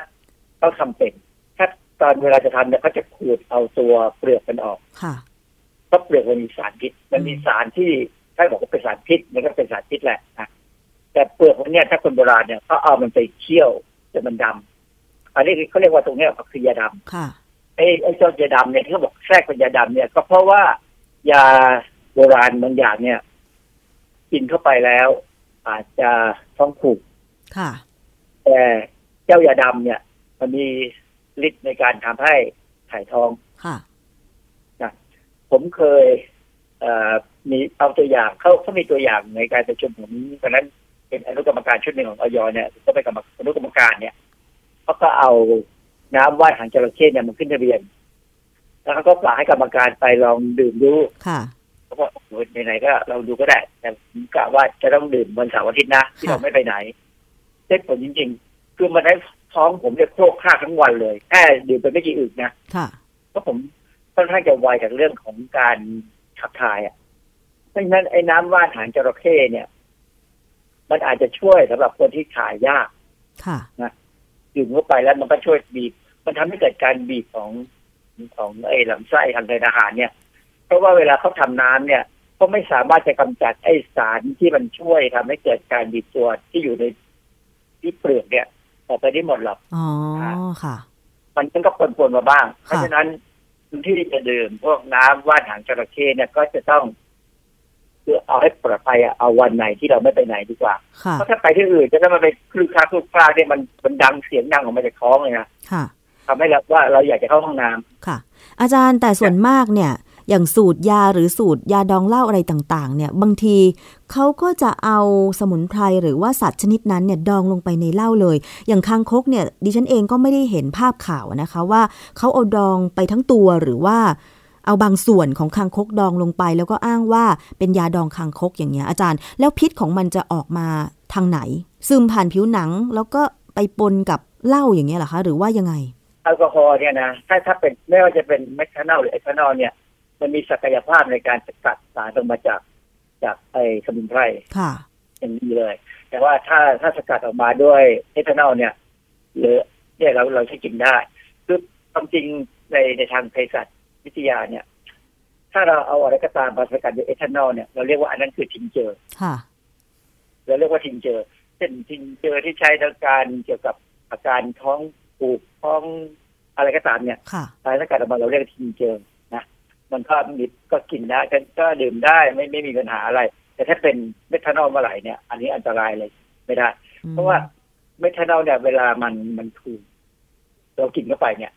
ต้องทำเป็น ถ้าตอนเวลาจะทำเนี่ยเขาจะขูดเอาตัวเปลือกมันออกค่ะเพราะเปลือกมันมีสารพิษมันมีสารที่ถ้าบอกว่าเป็นสารพิษมันก็เป็นสารพิษแหละนะแต่เปลือกมันเนี่ยถ้าคนโบราณเนี่ยเขาเอามันไปเคี่ยวจนมันดำ อันนี้เขาเรียกว่าตรงเนี้ยคือยาดำค่ะไอ้ไอ้เจ้ายาดำเนี่ยที่เขาบอกแทรกเป็นยาดำเนี่ย ก็เพราะว่ายาโบราณบางอย่างเนี่ย กินเข้าไปแล้ว อาจจะท้องผูกค่ะ แต่เจ้ายาดำเนี่ย มันมีฤทธิ์ในการทำให้ถ่ายท้องค่ะนะผมเคยเอ่อมีเอาตัวอย่างเขาเขามีตัวอย่างในการประชุมผมตอนนั้นเป็นอนุกรรมการชุดหนึ่งของออยเนี่ยก็ไปกับอนุกรรมการเนี่ย เขาก็เอาน้ำว่านหางจระเข้เนี่ยมันขึ้นทะเบียน แล้วเขาก็ปล่อยให้กรรมการไปลองดื่มดูค่ะเขาบอกโอ้โหไหนๆก็เราดูก็ได้ แต่ผมกะว่าจะต้องดื่มวันเสาร์อาทิตย์นะที่เราไม่ไปไหนได้ผลจริง ๆ คือมันได้ท้องผมเนี่ยโครกครากทั้งวันเลยแค่ดื่มไปไม่กี่อึกนะค่ะเพราะผมค่อนข้างจะไวกับเรื่องของการขับถ่ายอะเพราะฉะนั้นไอ้น้ำว่านหางจระเข้เนี่ย มันอาจจะช่วยสำหรับคนที่ถ่ายยาก ค่ะนะ ดื่มเข้าไปแล้วมันก็ช่วยบีบมันทำให้เกิดการบีบของของไอ้ลำไส้ทางเดินอาหารเนี่ย เพราะว่าเวลาเขาทำน้ำเนี่ยก็ไม่สามารถจะกำจัดไอ้สารที่มันช่วยทำให้เกิดการบีบตัวที่อยู่ในที่เปลือกเนี่ยออกไปได้หมดหรอกอ๋อค่ะ มันก็ปนๆมาบ้าง เพราะฉะนั้นคนที่จะดื่มพวกน้ำว่านหางจระเข้เนี่ยก็จะต้อง เพื่อเอาให้ปลอดภัยอะเอาวันไหนที่เราไม่ไปไหนดีกว่าค่ะเพราะถ้าไปที่อื่นจะถ้ามันไปคลือคลาคลือคลาเนี่ยมันมันดังเสียงดังออกมาจากท้องเลยนะค่ะทำให้เราว่าเราอยากจะเข้าห้องน้ำค่ะ อาจารย์แต่ส่วนมากเนี่ย อย่างสูตรยาหรือสูตรยาดองเหล้าอะไรต่าง ๆ เนี่ย บางทีเขาก็จะเอาสมุนไพรหรือว่าสัตว์ชนิดนั้นเนี่ยดองลงไปในเหล้าเลย อย่างคางคกเนี่ยดิฉันเองก็ไม่ได้เห็นภาพข่าวนะคะว่าเขาเอาดองไปทั้งตัวหรือว่า เอาบางส่วนของคางคกดองลงไป แล้วก็อ้างว่าเป็นยาดองคางคกอย่างเงี้ยอาจารย์ แล้วพิษของมันจะออกมาทางไหน ซึมผ่านผิวหนังแล้วก็ไปปนกับเหล้าอย่างเงี้ยเหรอคะ หรือว่ายังไงแอลกอฮอล์เนี่ยนะถ้าถ้าเป็นไม่ว่าจะเป็นเมทานอลหรือเอทานอลเนี่ย มันมีศักยภาพในการสกัดสารออกมาจากจากไอ้สมุนไพรค่ะอย่างดีเลย แต่ว่าถ้าถ้าสกัดออกมาด้วยเอทานอลเนี่ยหรือเนี่ยเราเราใช้กินได้ คือความจริงในในทางเภสัช วิทยาเนี่ย ถ้าเราเอาอะไรก็ตามมาสกัดด้วยเอทานอลเนี่ยเราเรียกว่าอันนั้นคือทิงเจอร์ค่ะเราเรียกว่าทิงเจอร์เช่นทิงเจอร์ที่ใช้ในการเกี่ยวกับอาการท้องผูกท้องอะไรก็ตามเนี่ยค่ะสารสกัดออกมาเราเรียกทิงเจอร์นะมันก็มีก็กินได้ก็ก็ดื่มได้ไม่ไม่มีปัญหาอะไร แต่ถ้าเป็นเมทานอลเมื่อไหร่เนี่ย อันนี้อันตรายเลยไม่ได้ เพราะว่าเมทานอลเนี่ยเวลามันมันถูกเรากินเข้าไปเนี่ย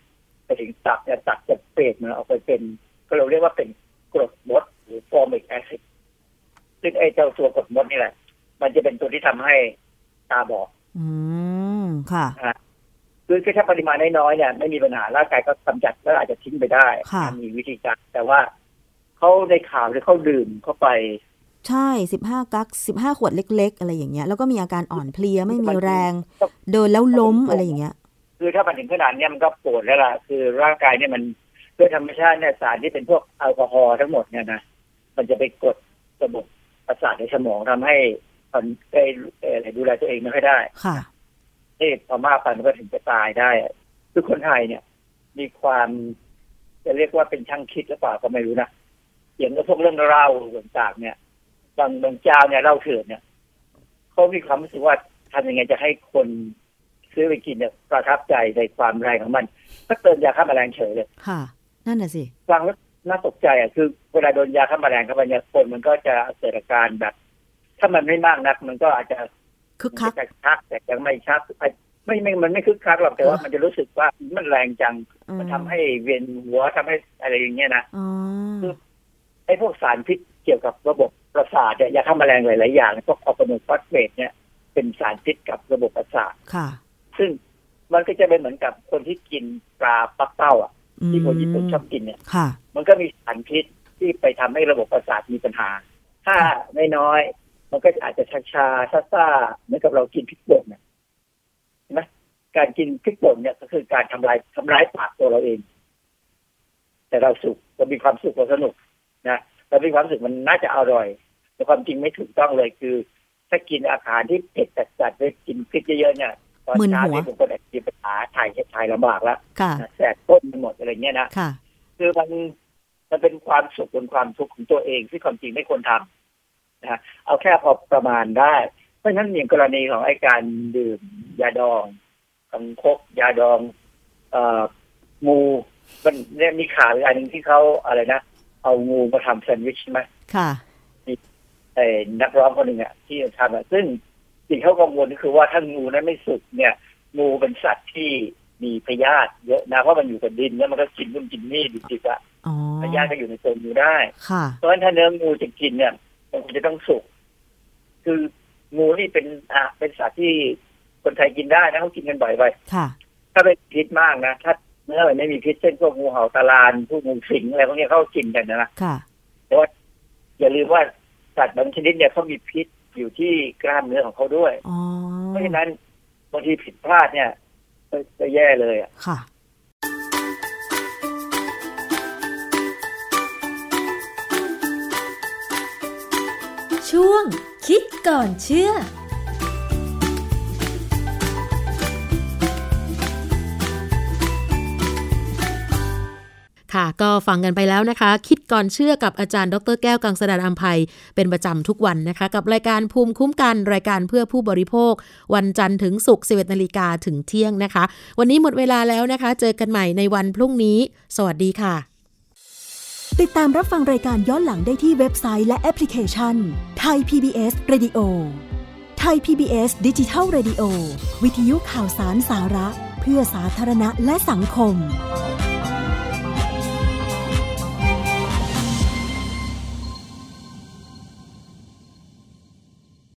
ไปถึงตับเนี่ยตับจะเปลี่ยนมันออกไปเป็น ก็เราเรียกว่าเป็นกรดมดหรือ formic acid ซึ่งไอ้เจ้าตัวกรดมดนี่แหละ มันจะเป็นตัวที่ทำให้ตาบอดอืมค่ะนะคือคือถ้าปริมาณน้อยๆเนี่ยไม่มีปัญหาร่างกายก็กำจัดแล้วอาจจะทิ้งไปได้ค่ะมีวิธีการแต่ว่าเขาในข่าวที่เขาดื่มเข้าไป ใช่สิบห้ากักสิบห้าขวดเล็ก ๆ อะไรอย่างเงี้ย แล้วก็มีอาการอ่อนเพลียไม่มีแรง เดินแล้วล้มอะไรอย่างเงี้ย คือถ้ามันถึงขนาดเนี้ยมันก็ปวดแล้วล่ะคือร่างกายเนี่ยมันด้วยธรรมชาติเนี่ยสารที่เป็นพวกแอลกอฮอล์ทั้งหมดเนี่ยนะมันจะไปกดระบบประสาทในสมองทำให้คนได้เอ่อดูแลตัวเองไม่ค่อยได้ค่ะที่พอมากไปมันก็ถึงจะตายได้อะคือคนไทยเนี่ย มีความจะเรียกว่าเป็นช่างคิดหรือเปล่าก็ไม่รู้นะอย่างพวกเรื่องเล่าต่างๆเนี่ยบางบางเจ้าเนี่ยเล่าเถื่อนเนี่ยเขามีความรู้สึกว่าทำยังไงจะให้คน ซื้อไปกินเนี่ยประทับใจในความแรงของมันก็เติมยาฆ่าแมลงเฉยเลยค่ะ นั่นน่ะสิฟังแล้วน่าตกใจอะคือเวลาโดนยาฆ่าแมลงเข้าไปเนี่ยคนมันก็จะเกิดอาการแบบ ถ้ามันไม่มากนัก มันก็อาจจะคึกคักจะชักแต่ยังไม่ชักไม่ไม่มันไม่คึกคักหรอกแต่ว่ามันจะรู้สึกว่ามันแรงจัง มันทำให้เวียนหัวทำให้อะไรอย่างเงี้ยนะอ๋อไอ้พวกสารพิษเกี่ยวกับระบบประสาทเนี่ยยาฆ่าแมลงหลายๆอย่างพวกออกโนฟอสเฟตเนี่ยเป็นสารพิษกับระบบประสาทค่ะ ซึ่งมันก็จะเป็นเหมือนกับคนที่กินปลาปักเต้าอะอืมที่คนญี่ปุ่นชอบกินเนี่ยค่ะมันก็มีสารพิษที่ไปทำให้ระบบประสาทมีปัญหา ถ้าไม่น้อยๆมันก็อาจจะชาชาๆซ่าๆเหมือนกับเรากินพริกป่นเนี่ยเห็นไหมการกินพริกป่นเนี่ยก็คือการทำลายทำร้ายปากตัวเราเอง แต่เราสุขเรามีความสุขเราสนุกนะเรามีความรู้สึกมันน่าจะอร่อย แต่ความจริงไม่ถูกต้องเลยคือ ถ้ากินอาหารที่เผ็ดจัดๆหรือกินพริกเยอะๆเนี่ยตอน มึนเช้าหัวเนี่ยบางคนอาจจะมีปัญหาถ่ายถ่ายลำบากแล้วค่ะนะแสบก้นไปหมดอะไรเงี้ยนะค่ะคือมันมันเป็นความสุขบนความทุกข์ของตัวเองที่ความจริงไม่ควรทำนะฮะเอาแค่พอประมาณได้ เพราะฉะนั้นอย่างกรณีของไอ้การดื่มยาดองกังคกยาดอง เอ่องูมันเนี่ยมีข่าวอีกอันหนึงที่เขาอะไรนะเอางูมาทำแซนด์วิชใช่ไหมค่ะไอ้นักร้องคนหนึ่งอะที่ทำอะซึ่ง สิ่งเขากังวลก็คือว่าถ้างูนั้นไม่สุกเนี่ย งูเป็นสัตว์ที่มีพยาธิเยอะนะเพราะมันอยู่กับดินแล้วมันก็กินนู่นกินนี่ดิบๆอะอ๋อพยาธิก็อยู่ในตัวงูได้ค่ะเพราะฉะนั้นถ้าเนื้องูจะกินเนี่ยมันควรจะต้องสุกคืองูนี่เป็นอะเป็นสัตว์ที่คนไทยกินได้นะเขากินกันบ่อยไปค่ะถ้าเป็นพิษมากนะถ้าเนื้อมันไม่มีพิษเช่นพวกงูเห่าตาลานพวกงูสิงอะไรพวกเนี้ยเขากินกันนะค่ะแต่ว่าอย่าลืมว่าสัตว์บางชนิดเนี่ยเขามีพิษ อยู่ที่กล้ามเนื้อของเขาด้วยอ๋อเพราะฉะนั้นบางทีผิดพลาดเนี่ยก็จะแย่เลยอะค่ะ ช่วงคิดก่อนเชื่อ ค่ะ ก็ฟังกันไปแล้วนะคะ คิดก่อนเชื่อกับอาจารย์ ดรแก้วกังสดานอัมภัยเป็นประจำทุกวันนะคะ กับรายการภูมิคุ้มกันรายการเพื่อผู้บริโภค วันจันทร์ถึงศุกร์11นาฬิกาถึงเที่ยงนะคะ วันนี้หมดเวลาแล้วนะคะ เจอกันใหม่ในวันพรุ่งนี้ สวัสดีค่ะ ติดตามรับฟังรายการย้อนหลังได้ที่เว็บไซต์และแอปพลิเคชันไทย PBS Radio ไทย PBS ดิจิทัล Radio วิทยุข่าวสารสาระ เพื่อสาธารณะและสังคม